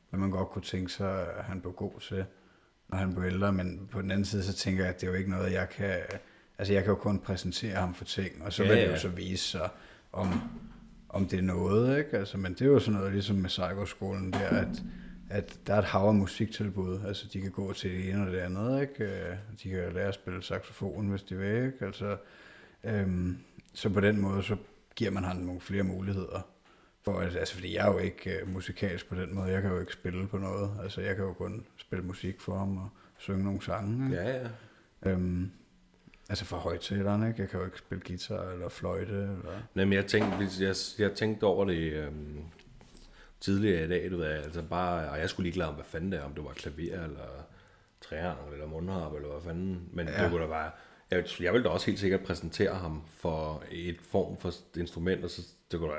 hvad man godt kunne tænke sig, at han blev god til, når han blev ældre, men på den anden side, så tænker jeg, at det er jo ikke noget, jeg kan... Altså, jeg kan jo kun præsentere ham for ting, og så Ja, vil det ja. jo så vise sig, om, om det er noget, ikke? Altså, men det er jo sådan noget, ligesom med Psycho-skolen der, at, at der er et hav af musiktilbud, altså de kan gå til det ene og det andet, ikke? Øh, De kan lære at spille saxofon, hvis de vil, ikke? Altså, øhm, så på den måde, så giver man ham nogle flere muligheder. For, at, altså, fordi jeg er jo ikke uh, musikalsk på den måde, jeg kan jo ikke spille på noget, altså jeg kan jo kun spille musik for ham og synge nogle sange, ikke? Ja, ja. Øhm, altså for højtaleren, ikke? Jeg kan jo ikke spille guitar eller fløjte, eller... Nej, men jeg tænkte, hvis jeg, jeg tænkte over det øhm, tidligere i dag, du ved, altså bare, og jeg skulle ligeglade om, hvad fanden det er, om det var klaver, eller træerne, eller mundharp, eller hvad fanden, men ja. Det kunne da være, jeg, jeg ville da også helt sikkert præsentere ham for et form for instrument, og så det kunne da,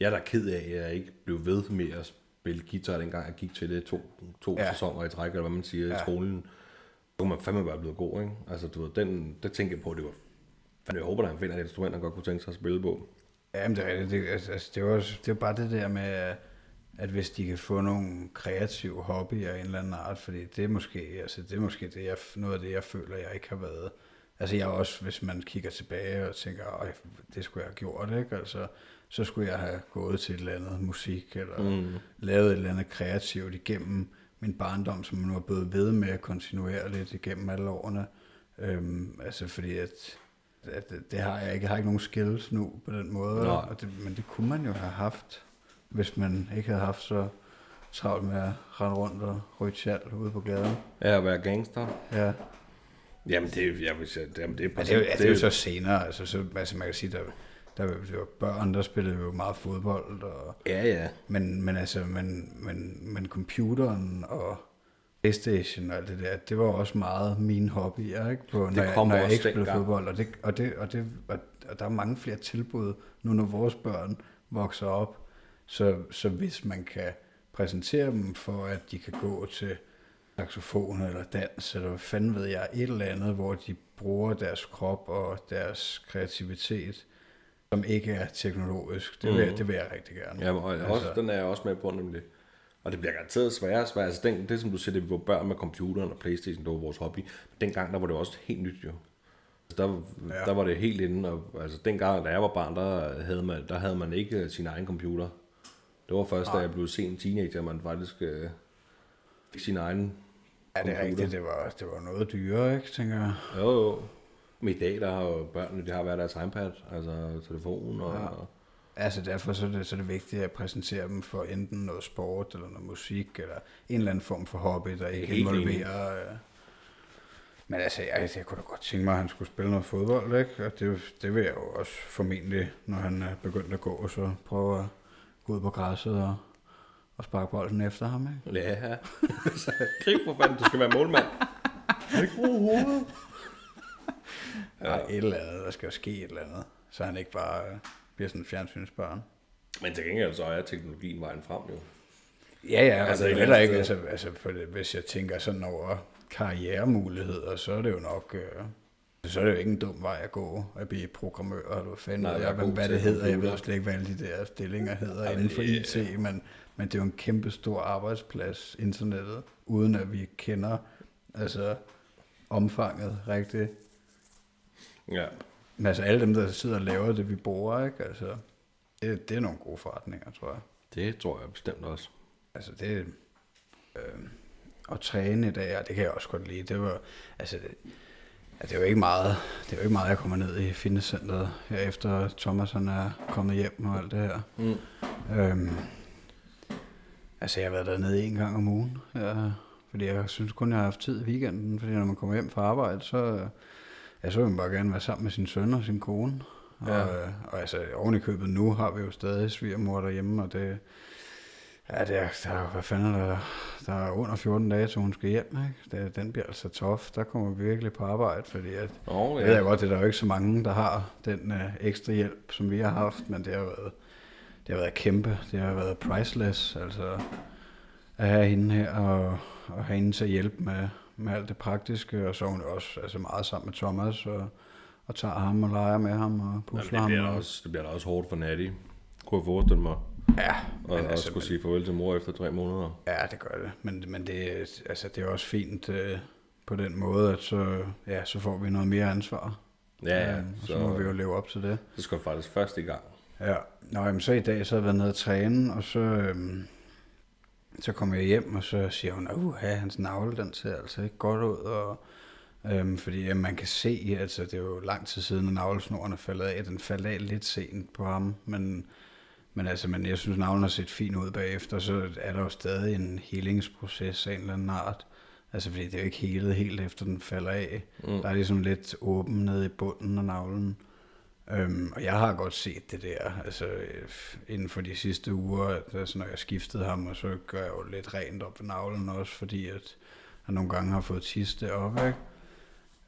jeg er da ked af, at jeg ikke blev ved med at spille guitar, dengang jeg gik til det to, to ja. Sæsoner i træk, eller hvad man siger, ja. i skolen. Kunne man fandme være blevet god, ikke? Altså, du ved, den, det tænker jeg på, det var... Fandme, jeg håber, at han finder et instrument, han godt kunne tænke sig at spille på. Ja, men det, er rigtigt. det, altså, altså, det, var, også- det var bare det der med, at hvis de kan få nogle kreative hobbyer af en eller anden art, fordi det er måske, altså, det er måske det, jeg, noget af det, jeg føler, jeg ikke har været. Altså jeg er også, hvis man kigger tilbage og tænker, Øj, det skulle jeg have gjort, ikke? Altså, så skulle jeg have gået til et eller andet musik, eller mm. lavet et eller andet kreativt igennem min barndom, som man var blevet ved med kontinuerligt igennem alle årene. Øhm, altså fordi at, at det, det har jeg ikke. Jeg har ikke nogen skills nu på den måde. Nej. Og det, men det kunne man jo have haft, hvis man ikke havde haft så travlt med at rende rundt og ryge tjal ude på gaden. Ja, at være gangster. Ja. Jamen, det, jeg vil jamen, det er Men det er, jo, det er jo så senere. Altså, så, altså man kan sige, der, der det var børn, der spillede jo meget fodbold. Og, Ja, ja. men, men altså, men, men, men computeren og Playstation og alt det der, det var også meget min hobby, ikke? På, når, jeg, når jeg ikke spillede fodbold. Og, det, og, det, og, det, og, og der er mange flere tilbud nu, når vores børn vokser op. Så, så hvis man kan præsentere dem for, at de kan gå til saxofon eller dans, eller hvad fanden ved jeg, et eller andet, hvor de bruger deres krop og deres kreativitet, som ikke er teknologisk. Det vil, mm. det vil jeg rigtig gerne. Ja, og altså. også, den er jeg også med på nemlig. Og det bliver garanteret sværere og sværere. Altså, den, det som du siger, det vi var børn med computeren og Playstation, det var vores hobby. Dengang, der var det også helt nyt jo. Altså, Der, ja. Der var det helt inde, og altså dengang, da jeg var barn, der havde man, der havde man ikke sin egen computer. Det var først, da jeg blev sen teenager, man faktisk øh, fik sin egen Ja, det er computer. rigtigt. Det var, det var noget dyrere, ikke, tænker jeg. Jo, jo. Men i dag, der har børnene, de har hver deres iPad, altså telefon og... Ja. Altså derfor så er, det, så er det vigtigt at præsentere dem for enten noget sport, eller noget musik, eller en eller anden form for hobby, der ikke involverer... Øh. Men altså, jeg, jeg kunne da godt tænke mig, at han skulle spille noget fodbold, ikke? Og det, det vil jeg jo også formentlig, når han er begyndt at gå, så prøve at gå ud på græsset og, og sparke bolden efter ham, ikke? Ja, så krig for fanden, du skal være målmand. Du kan ikke bruge hovedet. Ja. Et eller andet, der skal jo ske et eller andet, så han ikke bare øh, bliver sådan en fjernsynsbørn. Men til gengæld så er teknologien vejen frem jo. Ja, ja, Altså, altså, det et er eller heller ikke, altså, altså for det, hvis jeg tænker sådan over karrieremuligheder, så er det jo nok, øh, så er det jo ikke en dum vej at gå, at blive programmør, eller hvad fanden Nej, jeg, hvad, god hvad det hedder, jeg ved slet ikke, hvad alle de der stillinger hedder Ja, men inden for det- IT, men, men det er jo en kæmpe stor arbejdsplads, internettet, uden at vi kender altså, omfanget rigtigt. Ja. Men altså alle dem, der sidder og laver det, vi bruger, ikke? Altså, det, det er nogle gode forretninger, tror jeg. Det tror jeg bestemt også. Altså det, øh, at træne i dag, og det kan jeg også godt lide, det var, altså, det, altså, det er jo ikke meget, det er jo ikke meget, jeg kommer ned i fitnesscenteret, her efter Thomas han er kommet hjem og alt det her. Mm. Øhm, altså jeg har været dernede en gang om ugen, ja, fordi jeg synes kun, jeg har haft tid i weekenden, fordi når man kommer hjem fra arbejde, så, ja, så man bare gerne være sammen med sin søn og sin kone. Og, Ja. ja. og altså oven i købet nu har vi jo stadig svigermor derhjemme, og det, ja, det er, der, er- hvad fanden er der, der er under 14 dage, til hun skal hjem, ikke? Det, den bliver altså tof, der kommer vi virkelig på arbejde, fordi at, Oh, jeg ved jeg godt, det er der jo ikke så mange, der har den øh, ekstra hjælp, som vi har haft, men det har været, det har været kæmpe. Det har været priceless, altså at have hende her og, og have hende til at hjælpe med, med alt det praktiske, og så er hun også altså meget sammen med Thomas, og, og tager ham og leger med ham og Jamen, pusler det, ham. Og, også, det bliver da også hårdt for Natty. Kunne jeg forestille mig. ja, Og, men og altså, skulle sige farvel til mor efter tre måneder. ja, det gør det. Men, men det, altså, det er også fint øh, på den måde, at så, ja, så får vi noget mere ansvar. Ja, ja. Og så, så må vi jo leve op til det. så skal jeg faktisk først i gang. Ja, Nå, jamen, så i dag så har jeg været nede at træne, og så, øhm, så kommer jeg hjem, og så siger hun, uh, hans navle, den ser altså ikke godt ud, og, øhm, fordi jamen, man kan se, altså det er jo lang tid siden, at navlesnoren er faldet af, den faldt af lidt sent på ham, men, men altså, men jeg synes, navlen har set fint ud bagefter, så er der jo stadig en helingsproces af en eller anden art, altså fordi det er jo ikke helet helt efter den falder af, mm. der er ligesom lidt åben nede i bunden af navlen, Øhm, og jeg har godt set det der, altså øh, inden for de sidste uger, altså, når jeg skiftede ham, og så gør jeg jo lidt rent op ved navlen også, fordi at han nogle gange har fået tiste op, ikke?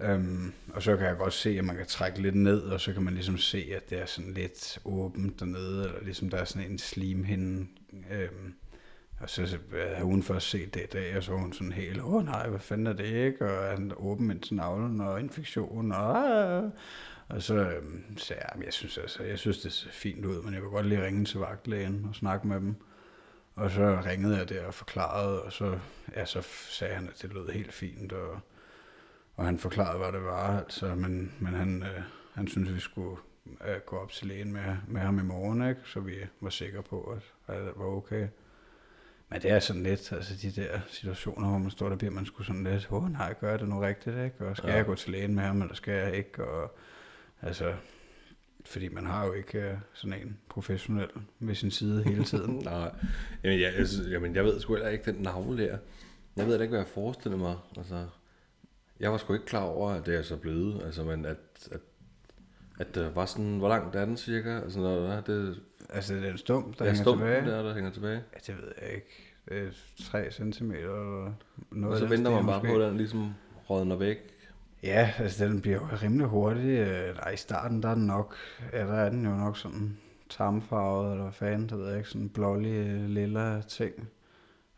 Øhm, og så kan jeg godt se, at man kan trække lidt ned, og så kan man ligesom se, at det er sådan lidt åbent dernede, eller ligesom der er sådan en slimhinde, øhm, Og så havde hun først set det i dag, og så var hun sådan helt, åh nej, hvad fanden er det ikke? Og han åben ind navlen, og infektion, og... Og så øhm, sagde jeg, jeg synes, altså, jeg synes, det ser fint ud, men jeg vil godt lige ringe til vagtlægen og snakke med dem. Og så ringede jeg der og forklarede, og så, ja, så sagde han, at det lød helt fint, og, og han forklarede, hvad det var, altså, men, men han, øh, han synes, vi skulle øh, gå op til lægen med, med ham i morgen, ikke? så vi var sikre på, at, at det var okay. Men det er sådan lidt, altså de der situationer, hvor man står der, bliver man skulle sådan lidt, åh oh, nej, gør jeg det nu rigtigt, ikke? Og skal ja. jeg gå til lægen med ham, eller skal jeg ikke? Og altså, fordi man har jo ikke uh, sådan en professionel ved sin side hele tiden. Nej, jamen jeg, jeg, jamen jeg ved sgu heller ikke den navn der. Jeg ved ikke, hvad jeg forestiller mig. Altså, jeg var sgu ikke klar over, at det er så blevet. Altså, men at, at, at det var sådan, hvor langt er den cirka? Altså, når der er det... Altså, det er en stump, der ja, hænger stumpen tilbage. der, der hænger tilbage. Ja, det ved jeg ikke. Det er 3 cm eller noget Og så venter man bare på, at den ligesom rådner væk. Ja, altså den bliver jo rimelig hurtig. Øh, Nej, i starten der er den nok, ja, der er den jo nok sådan tarmfarvet, eller hvad fanden, det ved jeg ikke, sådan blålig lilla ting.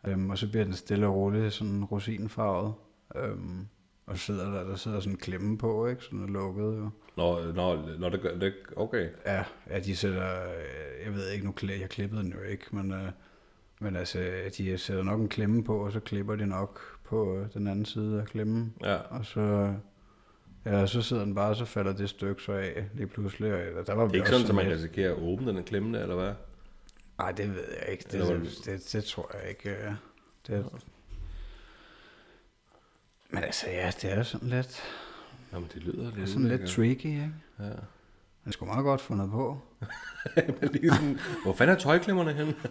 Øhm, og så bliver den stille og roligt sådan rosinfarvet. Øhm, og så sidder der, der sidder sådan en klemme på, ikke? Sådan er lukket jo. Når, når, når det gør det, okay. Ja, ja, de sætter, øh, jeg ved ikke, nu jeg klippede den jo ikke, men, øh, men altså, de sætter nok en klemme på, og så klipper de nok på øh, den anden side af klemmen. Ja. Og så, ja, så sidder den bare, og så falder det stykke så af lige pludselig. Og der var Det er ikke sådan, at man lidt- risikerer at åbne den og klemme det, eller hvad? Nej, det ved jeg ikke. Det, Eller det, det, det tror jeg ikke. øh, Det, men altså, ja, det er sådan lidt, Jamen, det lyder det er lidt sådan lidt tricky, ikke? Ja. Er sgu meget godt fundet på. Men lige sådan, hvor fanden er tøjklemmerne henne?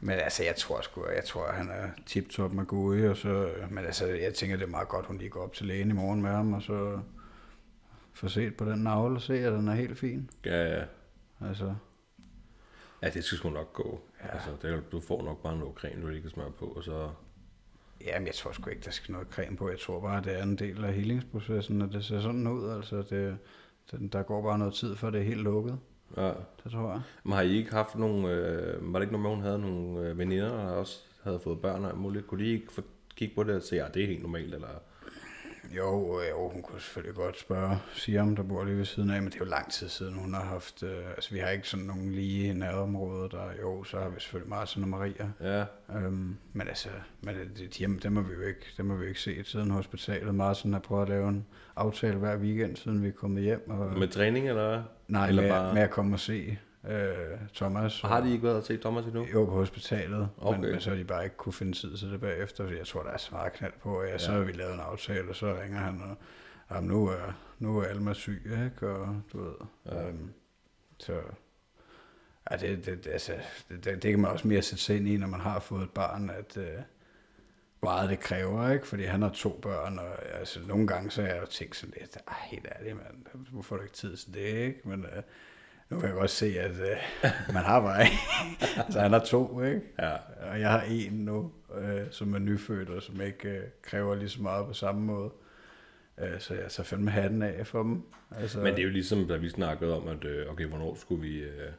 Men altså, jeg tror sgu, jeg tror, at han er tip-top med gode, og så, men altså, jeg tænker, det er meget godt, hun lige går op til lægen i morgen med ham, og så får set på den navle og se, at den er helt fin. Ja, ja. Altså, Ja, det skal sgu nok gå. Ja. Altså, det, du får nok bare noget creme, du lige kan smøre på, og så... ja, men jeg tror sgu ikke, der skal noget creme på. Jeg tror bare, det er en del af healingsprocessen, og det ser sådan ud. Altså, det, den, der går bare noget tid, før det er helt lukket. Ja. Det tror jeg. Men har I ikke haft nogle... Øh, var det ikke noget med, hun havde nogle øh, veninder, der også havde fået børn og alt muligt? Kunne de ikke få, kigge på det og se, at det er helt normalt, eller... Jo, jo, hun kunne selvfølgelig godt spørge Siam, der bor lige ved siden af, men det er jo lang tid siden, hun har haft... Øh, altså, vi har ikke sådan nogle lige nærområder, der... Jo, så har vi selvfølgelig Martin og Maria. Ja, Øhm, men altså, men det, de, dem har vi jo ikke, dem har vi jo ikke set siden hospitalet. Martin har prøvet at lave en aftale hver weekend, siden vi er kommet hjem. Og, med træning, eller nej, eller med, bare- med at komme og se øh, Thomas. Og har de ikke været og set Thomas endnu? Jo, på hospitalet, okay. men, men så har de bare ikke kunne finde tid til det bagefter, fordi jeg tror, der er så meget knald på. Ja, så Ja. har vi lavet en aftale, og så ringer han, og jamen, nu, er, nu er Alma syg, ikke? Og du ved, Ja. øhm, så... Ja, det, det, altså, det, det, det kan man også mere sætte sig ind i, når man har fået et barn, at øh, meget det kræver, ikke? Fordi han har to børn, og altså, nogle gange så er jeg jo tænkt sådan lidt, ej, helt ærligt, mand, hvorfor får du ikke tid til det, ikke? Men øh, nu kan jeg godt se, at øh, man har bare altså, han har to, ikke? Ja. Og jeg har en nu, øh, som er nyfødt, og som ikke øh, kræver lige så meget på samme måde. Øh, så jeg tager fandme hatten af for dem. Altså, Men det er jo ligesom, da vi snakkede om, at øh, okay, hvornår skulle vi, øh,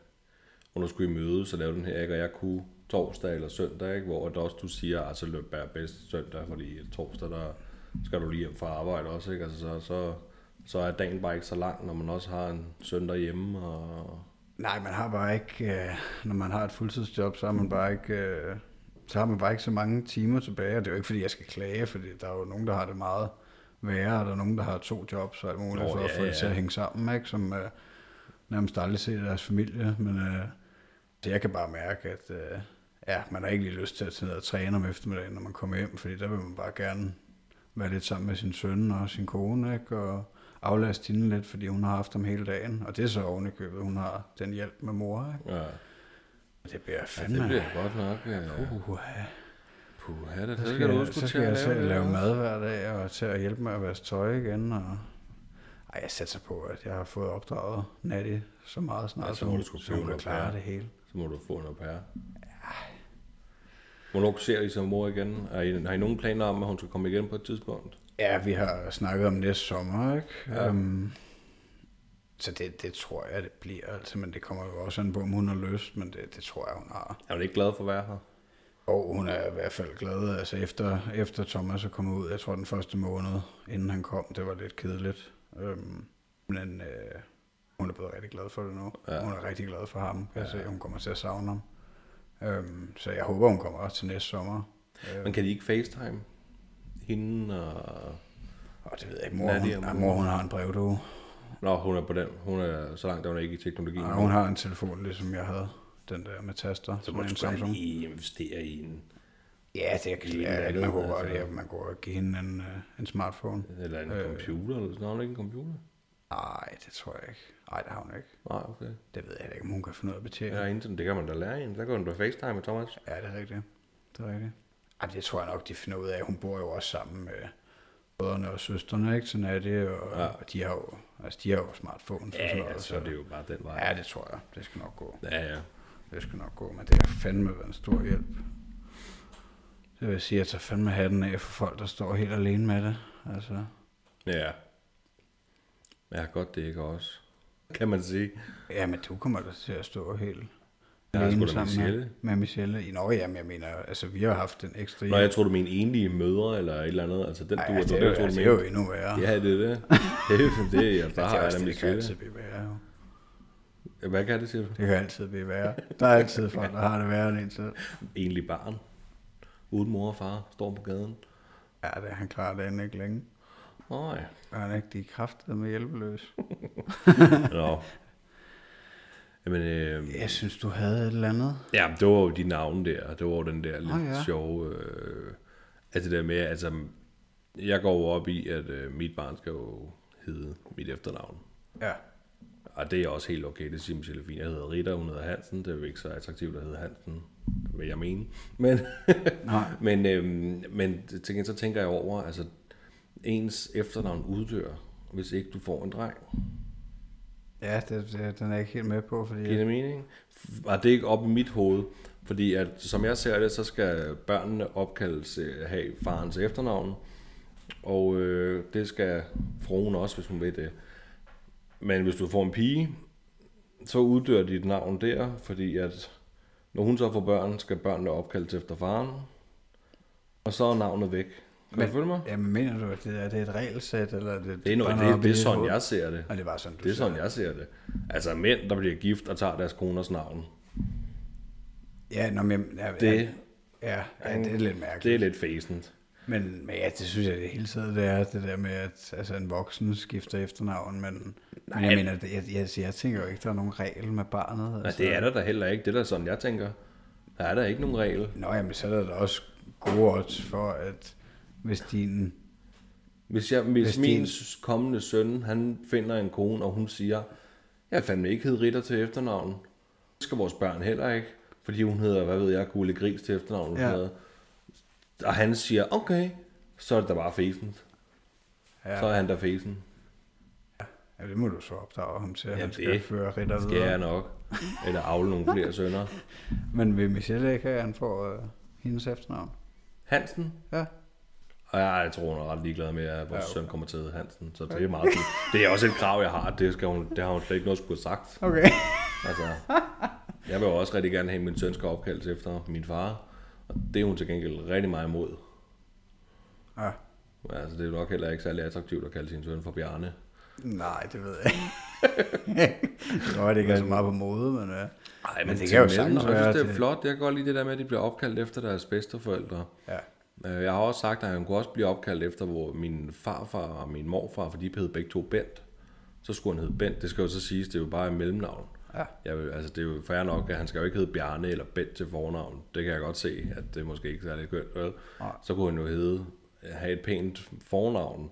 hvornår skulle vi mødes og lave den her, ikke? Og jeg kunne torsdag eller søndag, ikke? Hvor at også du siger, altså løb er bedst søndag, fordi torsdag, der skal du lige hjem fra arbejde også, ikke? Altså, så, så, så er dagen bare ikke så lang, når man også har en søndag hjemme, og Nej, man har bare ikke, øh, når man har et fuldtidsjob, så har man bare ikke, øh, så har man bare ikke så mange timer tilbage. Og det er jo ikke, fordi jeg skal klage, fordi der er jo nogen, der har det meget værre, og der er nogen, der har to jobs og alt muligt, Nå, for at ja, få det ja. til at hænge sammen, ikke? som øh, nærmest aldrig ser deres familie. Men øh, så jeg kan bare mærke, at øh, ja, man har ikke lige lyst til at tage ned og træne om eftermiddagen, når man kommer hjem, fordi der vil man bare gerne være lidt sammen med sin søn og sin kone, ikke? og aflaste hende lidt, fordi hun har haft dem hele dagen. Og det er så oven i købet, hun har den hjælp med mor. Ikke? ja, Det bliver ja fandme... det bliver godt nok. Øh, Uh, puh, det, så skal, jeg, så skal jeg selv lave mad hver dag, og til at hjælpe med at vaske tøj igen. Og... Ej, jeg satser på, at jeg har fået opdraget Natty så meget snart, Ja, så så må hun, du sgu så hun kan klare det hele. Så må du få en au pair. Hvornår ser I som mor igen? Har I, har I nogen planer om, at hun skal komme igen på et tidspunkt? Ja, vi har snakket om næste sommer, ikke? Ja. Øhm, så det, det tror jeg, det bliver. Altså, men det kommer jo også an på, om hun har lyst, men det, det tror jeg, hun har. Er hun ikke glad for at være her? Og hun er i hvert fald glad. Altså efter, efter Thomas er kommet ud, jeg tror den første måned, inden han kom, det var lidt kedeligt. Øhm, men øh, hun er blevet rigtig glad for det nu. Ja. Hun er rigtig glad for ham. Jeg ja. se, hun kommer til at savne ham. Øhm, så jeg håber, hun kommer også til næste sommer. Øh, Men kan de ikke facetime? Hende og... og det ved jeg ikke. Mor, Nadia hun, ja, mor. hun har en brevdue. Nå, hun er på den. Hun er så langt, er hun ikke i teknologien. Og hun har en telefon, ligesom jeg havde. Den der med taster. så er da Samsung. lige investere i en, Ja, det ja, andet, man kunne godt, altså. man kunne give hende en, øh, en smartphone. eller en Øh. computer, eller sådan noget. ikke en computer? Nej, det tror jeg ikke. Nej, det har hun ikke. Nej, okay. Det ved jeg ikke, om hun kan finde ud af at betjene. Ja, internet, det kan man da lære en. Der kan man da facetime med Thomas. Ja, det er rigtigt. Det er rigtigt. Ej, det tror jeg nok, de finder ud af. Hun bor jo også sammen med brødrene og søstrene, ikke? Sådan er det, og, Ja. ja. og de har jo, altså, de har jo smartphones og Ja, sådan ja, noget. så er det jo bare den vej. Ja, det tror jeg. Det skal nok gå. Ja, ja. Det skal nok gå, men det har fandme været en stor hjælp. Det vil sige, at jeg tager fandme hatten af for folk, der står helt alene med det. Altså, Ja. Ja, godt det ikke også. Kan man sige. ja, men du kommer da til at stå helt Da sammen Michelle. med, med Michelle. Nå, jamen, jeg mener, altså, vi har haft en ekstra Nå, jeg tror du mener enlige mødre eller et eller andet. Altså den Ej, du altså, det, er jo, du altså, det er jo endnu værre. Ja, det er det. Det er det, jeg, der det har er jeg da det kan altid blive værre. Hvad kan det, siger du? Det kan altid blive værre. Der er altid folk, der har det værre end en selv. Enlig barn. Uden mor og far. Står på gaden. Ja, det han klarer det ikke længe. Nej. Og han er ikke de kræfter med hjælpeløs. Nå. Jamen, øh, Jeg synes, du havde et eller andet. ja, det var jo de navne der. Det var jo den der lidt Åh, ja. sjove... Øh, altså det der med, altså... Jeg går jo op i, at øh, mit barn skal jo hedde mit efternavn. Ja. Og det er også helt okay, det siger Michelle Fien. Jeg hedder Ritter, hun hedder Hansen. Det er jo ikke så attraktivt at hedde Hansen, vil jeg mene. Men, Nej. men, øhm, men til gengæld så tænker jeg over, altså ens efternavn uddør, hvis ikke du får en dreng. Ja, det, det, den er jeg ikke helt med på, fordi... Giver det mening? Var det ikke op i mit hoved. Fordi at, som jeg ser det, så skal børnene opkaldes øh, have farens efternavn. Og øh, det skal fruen også, hvis hun ved det. Men hvis du får en pige, så uddør dit navn der, fordi at når hun så får børn, skal børnene opkaldes efter faren. Og så er navnet væk. Kan Men- du følge mig? Jamen, mener du, at det er, det er et regelsæt, eller er det... Det er, noget, bare det, op det er sådan, jeg ser det. Og det er bare sådan, du Det er sådan, jeg ser det. Altså mænd, der bliver gift og tager deres koners navn. Ja, nå, men... Ja, Det, ja, ja, det er lidt mærkeligt. det er lidt fæsent. Men, men ja, det synes jeg det hele tiden, det er det der med, at altså, en voksen skifter efternavn, men, men jeg mener, det, jeg, jeg, jeg tænker jo ikke, der er nogen regel med barnet. Nej, det er der da heller ikke. Det er da sådan, jeg tænker. Der er der ikke nogen regel. Nå, jamen, så er der da også gode odds for, at hvis din... Hvis, jeg, hvis, Hvis min din- kommende søn, han finder en kone, og hun siger, jeg er fandme ikke hed Ritter til efternavn. Det skal vores børn heller ikke. Fordi hun hedder, hvad ved jeg, Gule Gris til efternavn. Ja. Ja. Og han siger, okay, så er det da bare fæsent. Ja, Så er han der fæsen. ja, det må du så opdrage ham til, at Ja, han skal det føre ritter Skal jeg videre. nok. Eller afle nogle flere sønner. Men vil Michelle ikke have, at han får uh, hendes efternavn? Hansen? Ja. Og jeg, jeg tror, hun er ret ligeglad med, at vores Ja, okay. søn kommer til at Hansen. Så det er meget fint. Det er også et krav, jeg har. Det, skal hun, det har hun slet ikke noget skulle have sagt. Okay. Altså, jeg vil også rigtig gerne have, at min søn skal opkaldes efter min far. Og det er hun til gengæld rigtig meget imod. Ja. Altså, det er jo nok heller ikke særlig attraktivt at kalde sin søn for Bjarne. Nej, det ved jeg ikke. godt, det ikke er så meget på mode, men ja. Ej, men det kan jo sagtens Jeg være synes, det er flot. Jeg kan godt lide det der med, at de bliver opkaldt efter deres bedsteforældre. ja. Øh, Jeg har også sagt, at han kunne også blive opkaldt efter, hvor min farfar og min morfar, for de hed begge to Bent. Så skulle han hedde Bent. Det skal jo så siges, det er jo bare et mellemnavn. Ja. Jeg vil, altså, det er jo fair nok, at han skal jo ikke hedde Bjarne eller Bent til fornavn. Det kan jeg godt se, at det er måske ikke særlig kønt. Vel? Nej. Så kunne han jo hedde, have et pænt fornavn.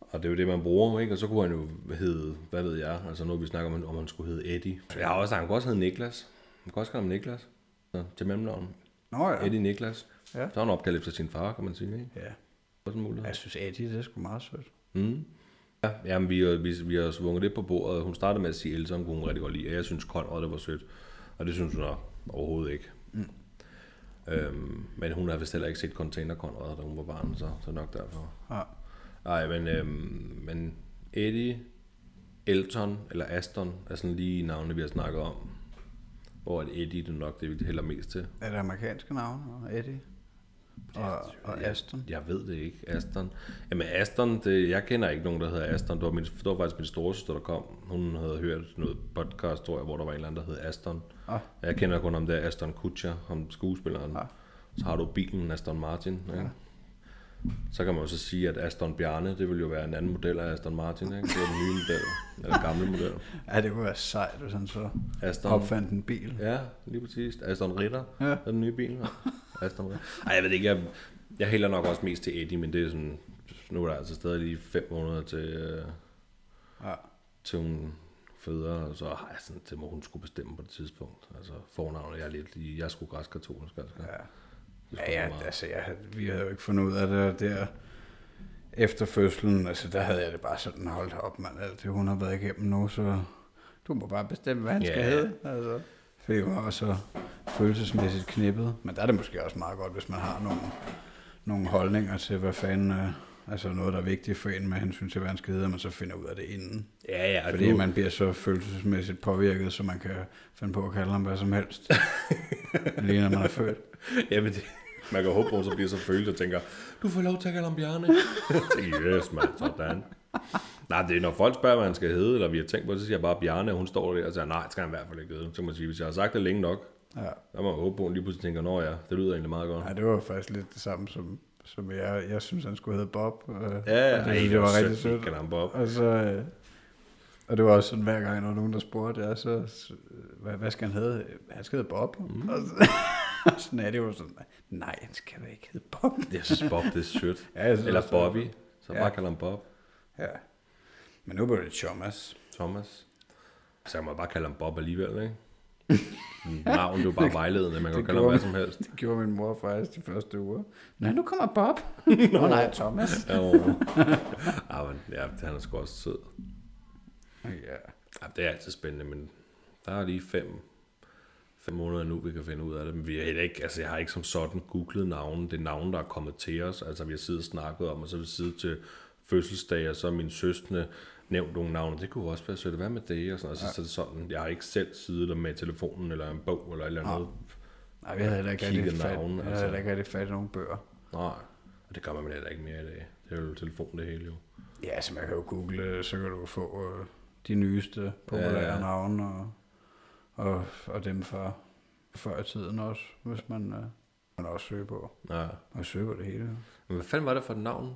Og det er jo det, man bruger, ikke? Og så kunne han jo hedde, hvad ved jeg, altså nu vi snakker om, om han skulle hedde Eddie. Jeg har også, han kunne også hedde Niklas. Man kan også kalde ham Niklas. Så, til mellemnavn. Nå ja. Eddie Niklas. Ja. Så er han opkaldt efter sin far, kan man sige. Ikke? ja. Også en mulighed. Jeg synes, Eddie, det er sgu meget sødt. Mm. Ja, jamen, vi, har- vi, vi har svunget lidt på bordet. Hun startede med at sige, at Elsa kunne hun rigtig godt lide. Og jeg synes, Conrad det var sødt. Og det synes hun overhovedet ikke. Mm. Øhm, men hun har vist heller ikke set Container Conrad, da hun var barn, så, så nok derfor. Ja. Nej, men, øhm, men Eddie, Elton eller Aston er sådan lige navne, vi har snakket om. Hvor et Eddie det er nok det, vi hælder mest til. Er det amerikanske navne? Eddie? Og, og Aston? Jeg ved det ikke. Aston. Jamen Aston, det, jeg kender ikke nogen, der hedder Aston. Det var, min, det var faktisk min storesøster, der kom. Hun havde hørt noget podcast, tror jeg, hvor der var en eller anden, der hed Aston. Ah. Jeg kender kun om der Aston Kutcher, ham skuespilleren. Ah. Så har du bilen Aston Martin. Ikke? Så kan man jo så sige, at Aston Bjarne, det vil jo være en anden model af Aston Martin. Ikke? Det er den nye model, eller gamle model. Ja, det kunne være sejt, hvis han så Aston, opfandt en bil. Ja, lige præcis. Aston Ritter Ja. er den nye bil. Aston Ritter. Ej, jeg ved ikke, jeg, jeg hælder nok også mest til Eddie, men det er sådan, nu er der altså stadig lige fem måneder til, øh, Ja. til hun føder, og så har jeg sådan, det må hun skulle bestemme på det tidspunkt. Altså fornavnet, jeg er lidt lige, jeg er sgu græsk-katolsk, altså. Ja. Det Ja, ja, altså, jeg, havde- vi havde jo ikke fundet ud af det der efter fødslen. Altså, der havde jeg det bare sådan, holdt op, mand. Alt det, hun har været igennem nu, så du må bare bestemme, hvad han skal Ja. hedde. Altså, for det var så følelsesmæssigt knippet. Men der er det måske også meget godt, hvis man har nogle, nogle holdninger til, hvad fanden... Øh, altså noget, der er vigtigt for en med hensyn til, hvad han skal hedde, og man så finder ud af det inden. Ja, ja, og Fordi nu, man bliver så følelsesmæssigt påvirket, så man kan finde på at kalde ham hvad som helst. lige når man er født. Jamen, det, man kan håbe på, at så bliver så følt og tænker, du får lov til at kalde ham Bjarne. Jeg tænker, yes, man, sådan. Nej, det er når folk spørger, hvad han skal hedde, eller vi har tænkt på det, så siger jeg bare Bjarne, og hun står der og siger, nej, det skal han i hvert fald ikke hedde. Så kan man sige, hvis jeg har sagt det længe nok, Ja. så må man håbe på, at hun lige pludselig tænker, nå ja, det lyder egentlig meget godt. Ja, det var faktisk lidt det samme, som, som jeg, jeg synes, han skulle hedde Bob. Øh, Ja, ja, og ej, det, var var rigtig sødt, kan han Bob. Og så... Øh, og det var også sådan, hver gang, der var nogen, der spurgte, ja, så, så hvad, hvad skal han hedde? Han skal hedde Bob. Mm. Og så, sådan er det jo sådan, nej, han skal da ikke hedde Bob. Jeg synes, Bob, det er sødt. Ja, jeg synes Eller også, Bobby, så Ja. bare kalder ham Bob. Ja. Men nu blev det Thomas. Thomas. Så kan man bare kalde ham Bob alligevel, ikke? Navn, det er jo bare vejledende, man kan Det kalde ham hvad som helst. Det gjorde min mor faktisk de første uger. Nej, nu kommer Bob. Nå nej, Thomas. Ja, ja, men, ja, han er sgu også sød. Ja. Ja, det er altid spændende, men der er lige fem, fem måneder nu, vi kan finde ud af det. Men vi er heller ikke, altså jeg har ikke som sådan googlet navne. Det er navne, der er kommet til os. Altså vi har siddet og snakket om, og så har vi siddet til fødselsdag, og så min søstre nævnt nogle navne. Det kunne også være sødt. Hvad med det? Og sådan, og så, så er det sådan, jeg har ikke selv siddet der med telefonen, eller en bog, eller et eller andet. Nej, vi havde heller ikke rigtig fat, navne, jeg altså. ikke rigtig fat i nogle bøger. Nej, og det gør man heller ikke mere i dag. Det er jo telefon det hele jo. Ja, så man kan jo google, så kan du få øh, de nyeste populære Ja, ja, ja. ja. navne, og, og, og dem fra før i tiden også, hvis man, øh, man også søger på. Ja. Man søger på det hele. Men hvad fanden var det for et navn?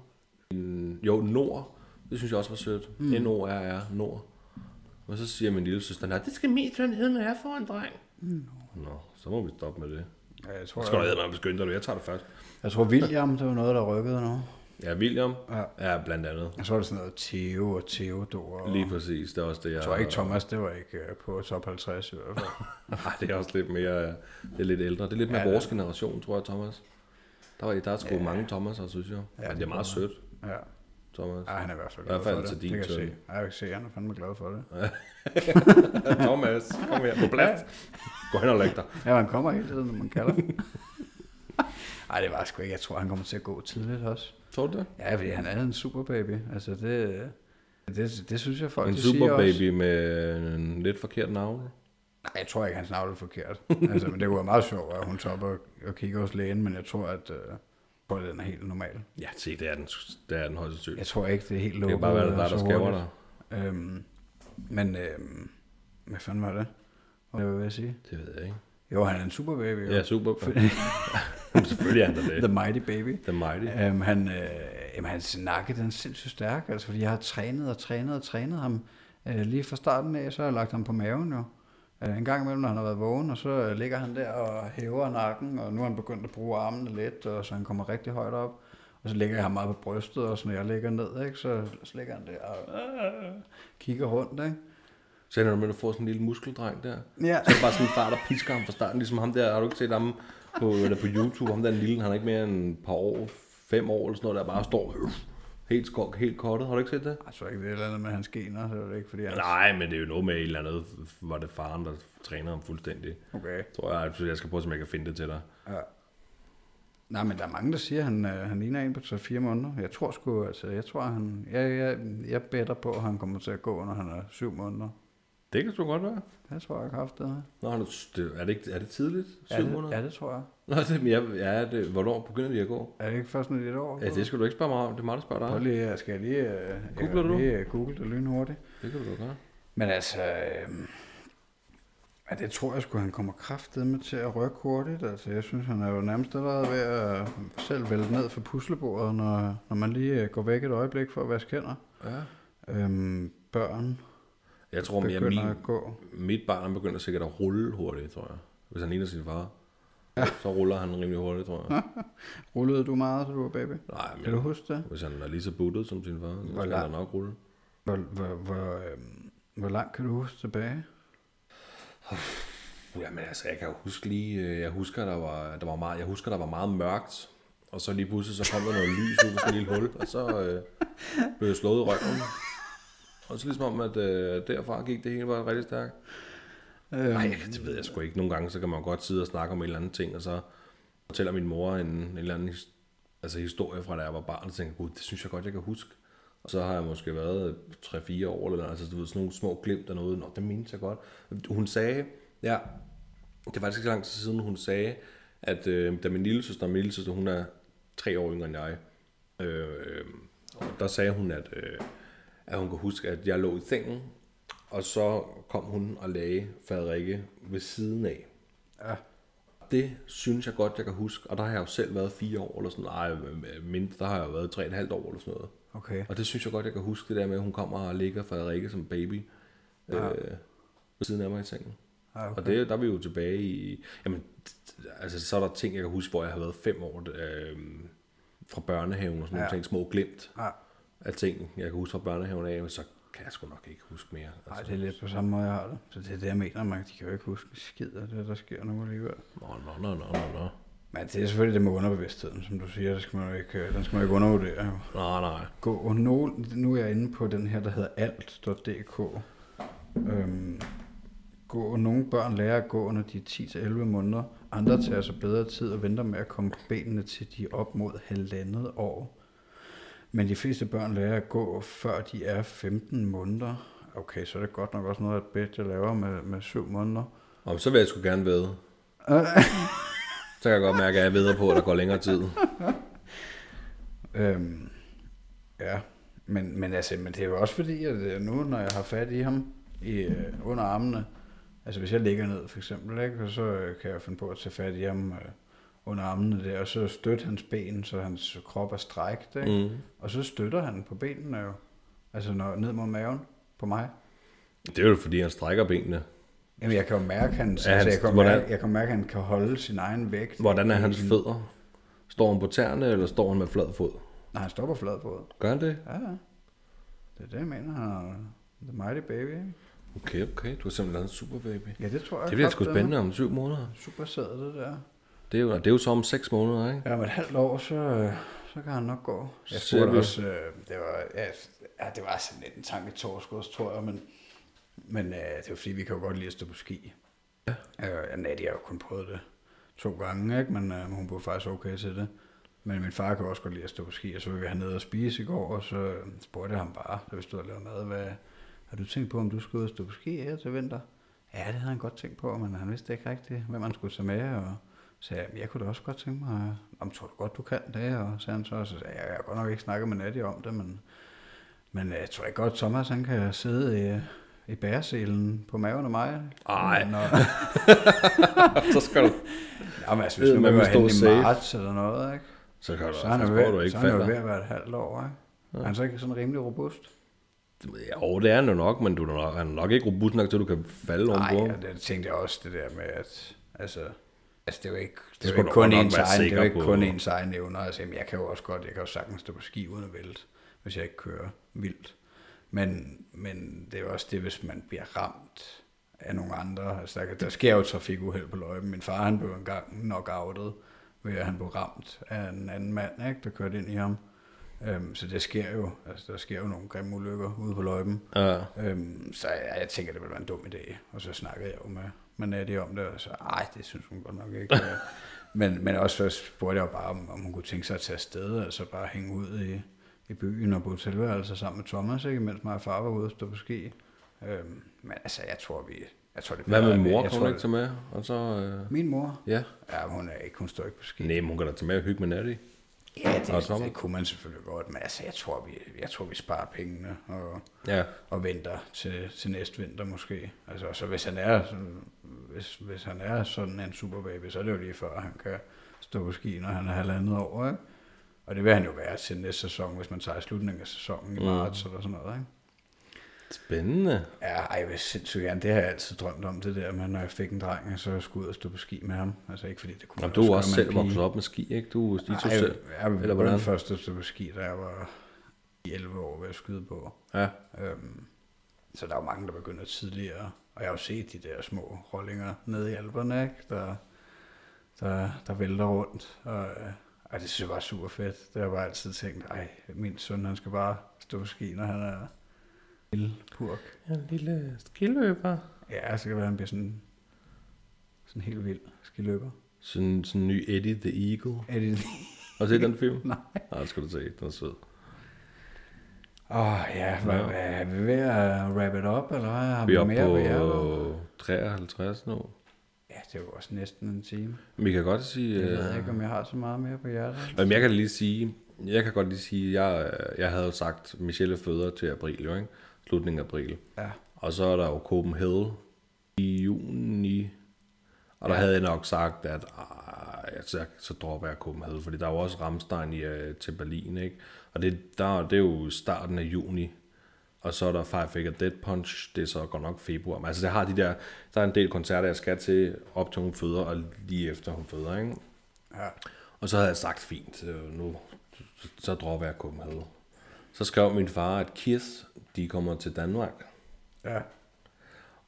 Jo, Nord. Det synes jeg også var sødt. Mm. N-O-R-R, Nord. Og så siger min lille søster, nej, det skal min søn hedde, når jeg får en dreng. Mm. Nå, så må vi stoppe med det. Ja, jeg, tror, Så skal jeg, mig beskytte dig, jeg tager det først. jeg tror, William, det var noget, der rykkede nu. Ja, William. Ja. Ja, blandt andet. Jeg tror, det er sådan noget Theo og Theodor. Og, Lige præcis, det er også det, jeg... jeg tror ikke, Thomas, det var ikke øh, på top 50 i hvert fald. Nej, det er også lidt mere... Det er lidt ældre. Det er lidt mere Ja, ja, det- vores generation, tror jeg, Thomas. Der, var, der er sgu Ja. ja. mange Thomaser, synes jeg. Ja, Ja, det det er meget sødt, Ja. Thomas. Ej, han er i hvert fald glad for det. til din det kan jeg se. Ej, jeg kan se, han er fandme glad for det. Thomas, kom her på plads. Gå hen og læg dig. Ja, han kommer hele tiden, når man kalder. Ej, det var sgu ikke. Jeg tror, han kommer til at gå tidligt også. Tror du det? Ja, fordi han er en superbaby. Altså, det, det, det synes jeg, folk En de siger super også. baby med en lidt forkert navn. Nej, jeg tror ikke, hans navn er forkert. altså, men det kunne være meget sjovt, at hun topper og, og kigger hos lægen, men jeg tror, at, øh, tror, at den er helt normal. Ja, se, det er den, det er den højst sandsynligt. Jeg tror ikke, det er helt Det lukket. kan bare være, øh, der, der, så der skæver hurtigt. dig. Øhm, men, øhm, hvad fanden var det? Hvad vil jeg sige? Det ved jeg ikke. Jo, han er en superbaby. Jo. Ja, super. Selvfølgelig er han da The det. Mighty Baby. The Mighty. Øhm, han, øh, jamen, hans nakke, den er sindssygt stærk, altså, fordi jeg har trænet og trænet og trænet ham. Øh, lige fra starten af, så har jeg lagt ham på maven jo. Øh, en gang imellem, når han har været vågen, og så øh, ligger han der og hæver nakken, og nu har han begyndt at bruge armene lidt, og så han kommer rigtig højt op. Og så lægger jeg ham meget på brystet, og så når jeg ligger ned, ikke, så, så ligger han der og øh, kigger rundt. Ikke? Så ender du med at få sådan en lille muskeldreng der. Ja. Så er det bare sådan en far, der pisker ham fra starten. Ligesom ham der, har du ikke set ham på, eller på YouTube? Ham der er lille, han er ikke mere end et par år, fem år eller sådan noget, der bare står øh, helt, skok, helt kottet. Har du ikke set det? Jeg tror ikke, det er et eller andet med hans gener, så er det ikke, fordi han... Nej, men det er jo noget med et eller andet, var det faren, der træner ham fuldstændig. Okay. Tror jeg, jeg skal prøve, om jeg kan finde det til dig. Ja. Nej, men der er mange, der siger, at han, øh, han ligner en på 3-4 måneder. Jeg tror sgu, altså, jeg tror, han, jeg, jeg, jeg better på, at han kommer til at gå, når han er 7 måneder. Det kan sgu godt være. Det tror jeg kraftigt. Nå, han er, det, er, det ikke, er det tidligt? Ja, 7 det, måneder? ja, det tror jeg. Nå, det, ja, ja det, hvornår begynder de at gå? Er det ikke først, når det er et år? Ja, det skal du ikke spørge mig om. Det er mig, der spørger Prøv dig. lige, skal jeg lige, øh, jeg Googler kan du? lige øh, google det lynhurtigt. Det kan du da gøre. Men altså, øh, ja, det tror jeg sgu, han kommer kraftet med til at rykke hurtigt. Altså, jeg synes, han er jo nærmest allerede ved at selv vælte ned for puslebordet, når, når man lige øh, går væk et øjeblik for at vaske hænder. Ja. Øhm, børn Jeg tror, begynder min, at gå. mit barn begynder sikkert at rulle hurtigt, tror jeg. Hvis han ligner sin far. Ja. Så ruller han rimelig hurtigt, tror jeg. Rullede du meget, da du var baby? Nej, Kan du men huske det? hvis han er lige så buttet som sin far, så Hvor skal lang- han nok rulle. Hvor, hvor, hvor, øhm, hvor langt kan du huske tilbage? Jamen altså, jeg kan jo huske lige, øh, jeg husker, der var, der var meget, jeg husker, der var meget mørkt, og så lige pludselig, så kom der noget lys ud af sådan et lille hul, og så øh, blev jeg slået i røven. Og så ligesom om, at øh, derfra gik det hele bare rigtig stærkt. Øhm, Nej, det ved jeg sgu ikke. Nogle gange, så kan man godt sidde og snakke om en eller anden ting, og så fortæller min mor en, en eller anden altså historie fra da jeg var barn, og tænker, gud, det synes jeg godt, jeg kan huske. Og så har jeg måske været 3-4 år, eller altså du ved, sådan nogle små glimt af noget. Nå, det mindes jeg godt. Hun sagde, ja, det var faktisk ikke så lang tid siden, hun sagde, at øh, da min lille søster, min lille søster, hun er tre år yngre end jeg, øh, øh, og der sagde hun, at, øh, at hun kunne huske, at jeg lå i sengen, og så kom hun og lagde Frederikke ved siden af. Ja. Det synes jeg godt, jeg kan huske. Og der har jeg jo selv været fire år eller sådan noget. Ej, mindre, der har jeg jo været tre og et halvt år eller sådan noget. Okay. Og det synes jeg godt, jeg kan huske det der med, at hun kommer og ligger Frederikke som baby ja. øh, ved siden af mig i sengen. Ja, okay. Og det, der er vi jo tilbage i... Jamen, altså, så er der ting, jeg kan huske, hvor jeg har været fem år øh, fra børnehaven og sådan ja. nogle ting, små glimt Ja. Af ting, jeg kan huske fra børnehaven af, så kan jeg sgu nok ikke huske mere. Nej, Altså, det er lidt på samme måde, jeg har det. Så det er det, jeg mener, man. De kan jo ikke huske skid af det, der sker nu alligevel. Nå, nå, nå, nå, nå, nå. Men det er selvfølgelig det med underbevidstheden, som du siger. Det skal man jo ikke, øh, den skal man jo ikke undervurdere. jo. Nej, nej. Gå, nu, nu er jeg inde på den her, der hedder alt.dk. Øhm, gå, nogle børn lærer at gå, når de er 10-11 måneder. Andre tager sig bedre tid og venter med at komme på benene, til de er op mod halvandet år. Men de fleste børn lærer at gå, før de er 15 måneder. Okay, så er det godt nok også noget, at jeg laver med, med 7 måneder. Og så vil jeg sgu gerne vide. så kan jeg godt mærke, at jeg ved på, at der går længere tid. Øhm, ja, men, men, altså, men det er jo også fordi, at øh, nu, når jeg har fat i ham i, øh, under armene, altså hvis jeg ligger ned for eksempel, ikke, så øh, kan jeg finde på at tage fat i ham øh, under armene der, og så støtte hans ben, så hans krop er strækt, ikke? Mm. og så støtter han på benene jo, altså når, ned mod maven på mig. Det er jo fordi, han strækker benene. Jamen, jeg kan jo mærke, han, Ja, altså, jeg, kan hvordan- mærke, jeg kan mærke, at han kan holde sin egen vægt. Hvordan er hans fødder? Står han på tæerne, eller står han med flad fod? Nej, han står på flad fod. Gør han det? Ja, ja. Det er det, jeg mener. Han er the mighty baby? Okay, okay. Du har simpelthen lavet en super baby. Ja, det tror jeg. Det bliver sgu spændende om syv måneder. Super sad det der. Det er jo, det er jo så om seks måneder, ikke? Ja, om et halvt år, så, øh, så kan han nok gå. Jeg spurgte også, øh, det var, ja, ja, det var sådan lidt en tanke torskud, tror jeg, men, men øh, det var fordi, vi kan jo godt lide at stå på ski. Ja. Øh, Nadia har jo kun prøvet det to gange, ikke? men øh, hun blev faktisk okay til det. Men min far kan også godt lide at stå på ski, og så var vi hernede og spise i går, og så øh, spurgte jeg ham bare, da vi stod og lavede mad, hvad, har du tænkt på, om du skulle ud og stå på ski her til vinter? Ja, det havde han godt tænkt på, men han vidste ikke rigtigt, hvem han skulle tage med, og så jeg, jeg kunne da også godt tænke mig, om tror du godt, du kan det, og så han så, og så sagde jeg, jeg har godt nok ikke snakket med Nadia om det, men, men jeg tror ikke godt, Thomas han kan sidde i, i bæreselen på maven af mig. Ej. Når, så skal du... jamen, altså, hvis Øh, nu man var i marts eller noget, ikke? Så kan du Så er han, på, at du ved, ikke så er han jo ved at være et halvt år, ikke? Ja. Er han så ikke sådan rimelig robust? Ja, jo, det er han jo nok, men du er nok, han er nok ikke robust nok til, at du kan falde Nej, ovenpå. ja, det tænkte jeg også, det der med, at altså, altså det er jo ikke, det er jo ikke kun ens egen, det er jo ikke kun ens egen evner. Altså, jamen, jeg kan jo også godt, jeg kan jo sagtens stå på ski uden at vælte, hvis jeg ikke kører vildt. Men, men det er jo også det, hvis man bliver ramt af nogle andre. Altså, der, der sker jo trafikuheld på løjpen. Min far, han blev engang knockoutet, ved at han blev ramt af en anden mand, ikke, der kørte ind i ham. Øhm, så det sker jo, altså der sker jo nogle grimme ulykker ude på løjpen. Ja. Øhm, så jeg, jeg tænker, det ville være en dum idé. Og så snakkede jeg jo med, med Nadia om det, og så, ej, det synes hun godt nok ikke. Men, men også så spurgte jeg jo bare, om, om hun kunne tænke sig at tage afsted, altså bare hænge ud i, i byen og på hotelværelse sammen med Thomas, ikke? mens mig og far var ude og stå på ski. Øhm, men altså, jeg tror, vi... Jeg tror, det Hvad med mor? tror, hun ikke tage med? Og så, øh, Min mor? ja. Ja, hun er ikke, hun står ikke på ski. Nej, men hun kan da tage med og hygge med Natty. Ja, det, Og Thomas? det, kunne man selvfølgelig godt, men altså, jeg tror, vi, jeg tror, vi sparer pengene og, Ja. og venter til, til næste vinter måske. Altså, så hvis han er, hvis, hvis han er sådan en superbaby, så er det jo lige før, han kan stå på ski, når han er halvandet år, ikke? Og det vil han jo være til næste sæson, hvis man tager slutningen af sæsonen i Mm. marts eller sådan noget, ikke? Spændende. Ja, ej, jeg vil sindssygt gerne. Det har jeg altid drømt om, det der med, når jeg fik en dreng, så jeg skulle ud og stå på ski med ham. Altså ikke fordi det kunne Jamen, du er også selv vokset op med ski, ikke? Du, de to selv. jeg, jeg Eller hvordan? den første stå på ski, da jeg var i 11 år ved at skyde på. Ja. Øhm, så der er jo mange, der begynder tidligere. Og jeg har jo set de der små rollinger nede i alberne, ikke? Der, der, der vælter rundt. Og, øh, ej, det synes jeg var super fedt. Det har jeg bare altid tænkt, ej, min søn, han skal bare stå på ski, når han er lille purk. Ja, en lille skiløber. Ja, så kan det være, han bliver sådan, sådan helt vild skiløber. Sådan, sådan en ny Eddie the Eagle. Er det Har du set den film? Nej. Nej, det skal du se. Den er sød. Åh, oh, ja, hvad, Ja. er vi ved at wrap it up, eller hvad? Har Vi er mere på på 53 nu. Ja, det er jo også næsten en time. Vi kan godt sige... Jeg ved øh, ikke, om jeg har så meget mere på hjertet. Jamen, jeg kan lige sige, jeg kan godt lige sige, jeg, jeg havde jo sagt, Michelle føder til april, jo, ikke? Slutningen af april. Ja, Og så er der jo Copenhagen i juni. Og der Ja. havde jeg nok sagt, at så, så dropper jeg Copenhagen, fordi der er jo også Ramstein i, uh, til Berlin, ikke? Og det, der, det er jo starten af juni. Og så er der Five Finger Dead Punch, det er så godt nok februar. Men altså, det har de der, der er en del koncerter, jeg skal til, op til hun føder, og lige efter hun føder, ikke? ja. Og så havde jeg sagt, fint, øh, nu så dropper jeg Copenhagen. Så skrev min far, at Kiss, de kommer til Danmark. ja.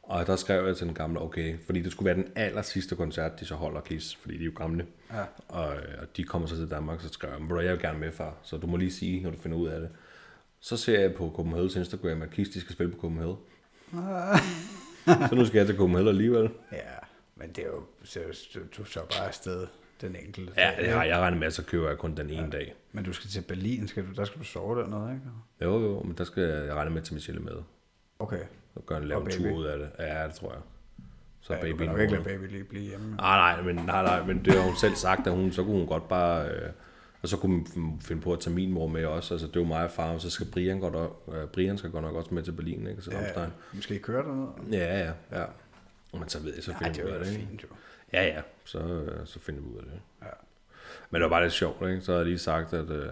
Og der skrev jeg til den gamle, okay, fordi det skulle være den aller sidste koncert, de så holder Kiss, fordi de er jo gamle. Ja. Og, og de kommer så til Danmark, så skrev jeg, "Ved du hvad, jeg vil gerne med, far, så du må lige sige, når du finder ud af det. Så ser jeg på Copenhagen's Instagram, at Kiss, de skal spille på Copenhagen. så nu skal jeg til Copenhagen alligevel. Ja, men det er jo, så, du, så bare afsted den enkelte Ja, dag, det har jeg regnet med, at så køber jeg kun den ene ja. dag. Men du skal til Berlin, skal du, der skal du sove dernede, ikke? Jo, jo, men der skal jeg regne med tage Michelle med. Okay. Så gør en lave en tur ud af det. Ja, det tror jeg. Så Ja, baby du kan ikke lade baby lige blive hjemme. Nej, nej, men, nej, nej, men det har hun selv sagt, at hun, så kunne hun godt bare... Øh, og så kunne hun finde på at tage min mor med også. Altså, det er jo mig og far, og så skal Brian, godt, øh, Brian skal godt nok også med til Berlin, ikke? Så Ja, ja, måske køre derned? ja, ja, ja. Men så ved jeg, så finder det er jo af det, ikke? fint, jo. Ja, ja, så, øh, så finder vi ud af det. Ja. Men det var bare lidt sjovt, ikke? Så har jeg lige sagt, at øh,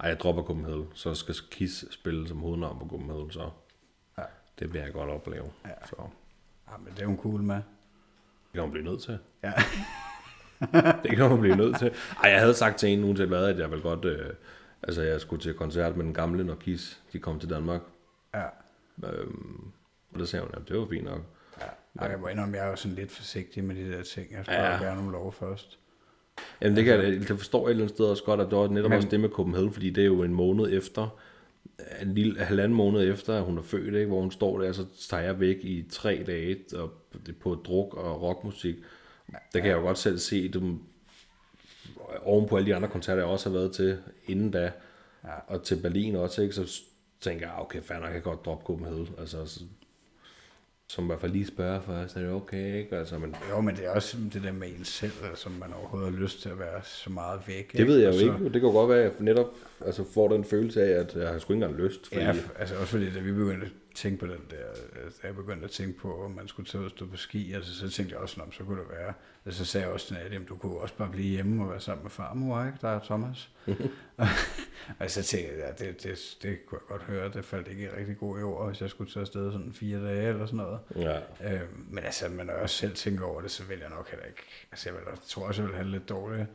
ej, jeg dropper Copenhagen, så skal Kiss spille som hovednavn på Copenhagen, så Ja. det vil jeg godt opleve. Ja. Så Ja, men det er hun cool med. det kan man blive nødt til. Ja. det kan man blive nødt til. Ej, jeg havde sagt til en nu til hvad, at jeg vil godt, øh, altså jeg skulle til koncert med den gamle, når Kiss, de kom til Danmark. Ja. Øhm, og der sagde hun, at det var fint nok. Ja. Jeg må indrømme, jeg er jo sådan lidt forsigtig med de der ting. Jeg spørger Ja. ja. gerne om lov først. Jamen det, kan, jeg- det forstår jeg et eller andet sted også godt, at det var netop Men- også det med Copenhagen, fordi det er jo en måned efter, en lille halvanden måned efter, at hun er født, ikke? hvor hun står der, så tager jeg væk i tre dage og på druk og rockmusik. Der kan jeg jo godt selv se, dem, oven på alle de andre koncerter, jeg også har været til inden da, Ja. og til Berlin også, ikke? så tænker jeg, okay, fair nok, jeg kan godt droppe Copenhagen. Altså, så, som i hvert fald lige spørger først, er det okay, ikke? Altså, men Jo, men det er også det der med en selv, altså, man overhovedet har lyst til at være så meget væk. Det ved jeg jo Og så- ikke. Det kan godt være, at jeg netop altså, får den følelse af, at jeg har sgu ikke engang lyst. Fordi, Ja, altså også fordi, da vi begyndte tænke på den der, altså, da jeg begyndte at tænke på, om man skulle tage ud og stå på ski, altså så tænkte jeg også, om så kunne det være. Altså, så sagde jeg også til Nadia, du kunne også bare blive hjemme og være sammen med farmor, ikke? Der er Thomas. og så tænkte jeg, ja, det, det, det kunne jeg godt høre, det faldt ikke rigtig god i ord, hvis jeg skulle tage afsted sådan fire dage eller sådan noget. ja. Øh, men altså, men når jeg også selv tænker over det, så vil jeg nok heller ikke, altså jeg, vil, jeg tror også, jeg vil have lidt dårligt,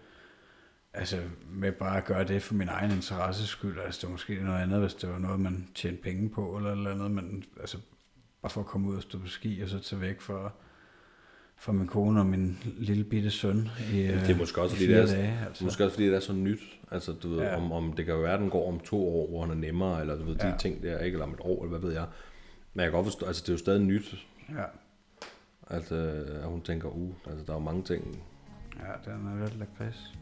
altså med bare at gøre det for min egen interesse skyld, altså det var måske noget andet, hvis det var noget, man tjente penge på, eller eller andet, men altså bare for at komme ud og stå på ski, og så tage væk for, for min kone og min lille bitte søn i, Det er måske også, fordi det er, dage. altså. Måske også fordi det er så nyt. Altså, du ved, ja. om, om, det kan jo være, at den går om to år, hvor han er nemmere, eller du ved, de Ja. ting der, ikke? Eller om et år, eller hvad ved jeg. Men jeg kan godt forstå, altså det er jo stadig nyt, Ja. altså, at hun tænker, uh, altså der er jo mange ting. Ja, den er lidt lakrids.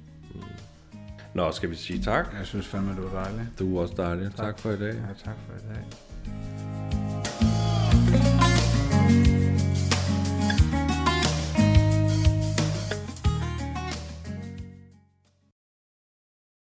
Nå, skal vi sige tak? Jeg synes fandme, du er dejlig. Du er også dejlig. Tak, tak for i dag. Ja, tak for i dag.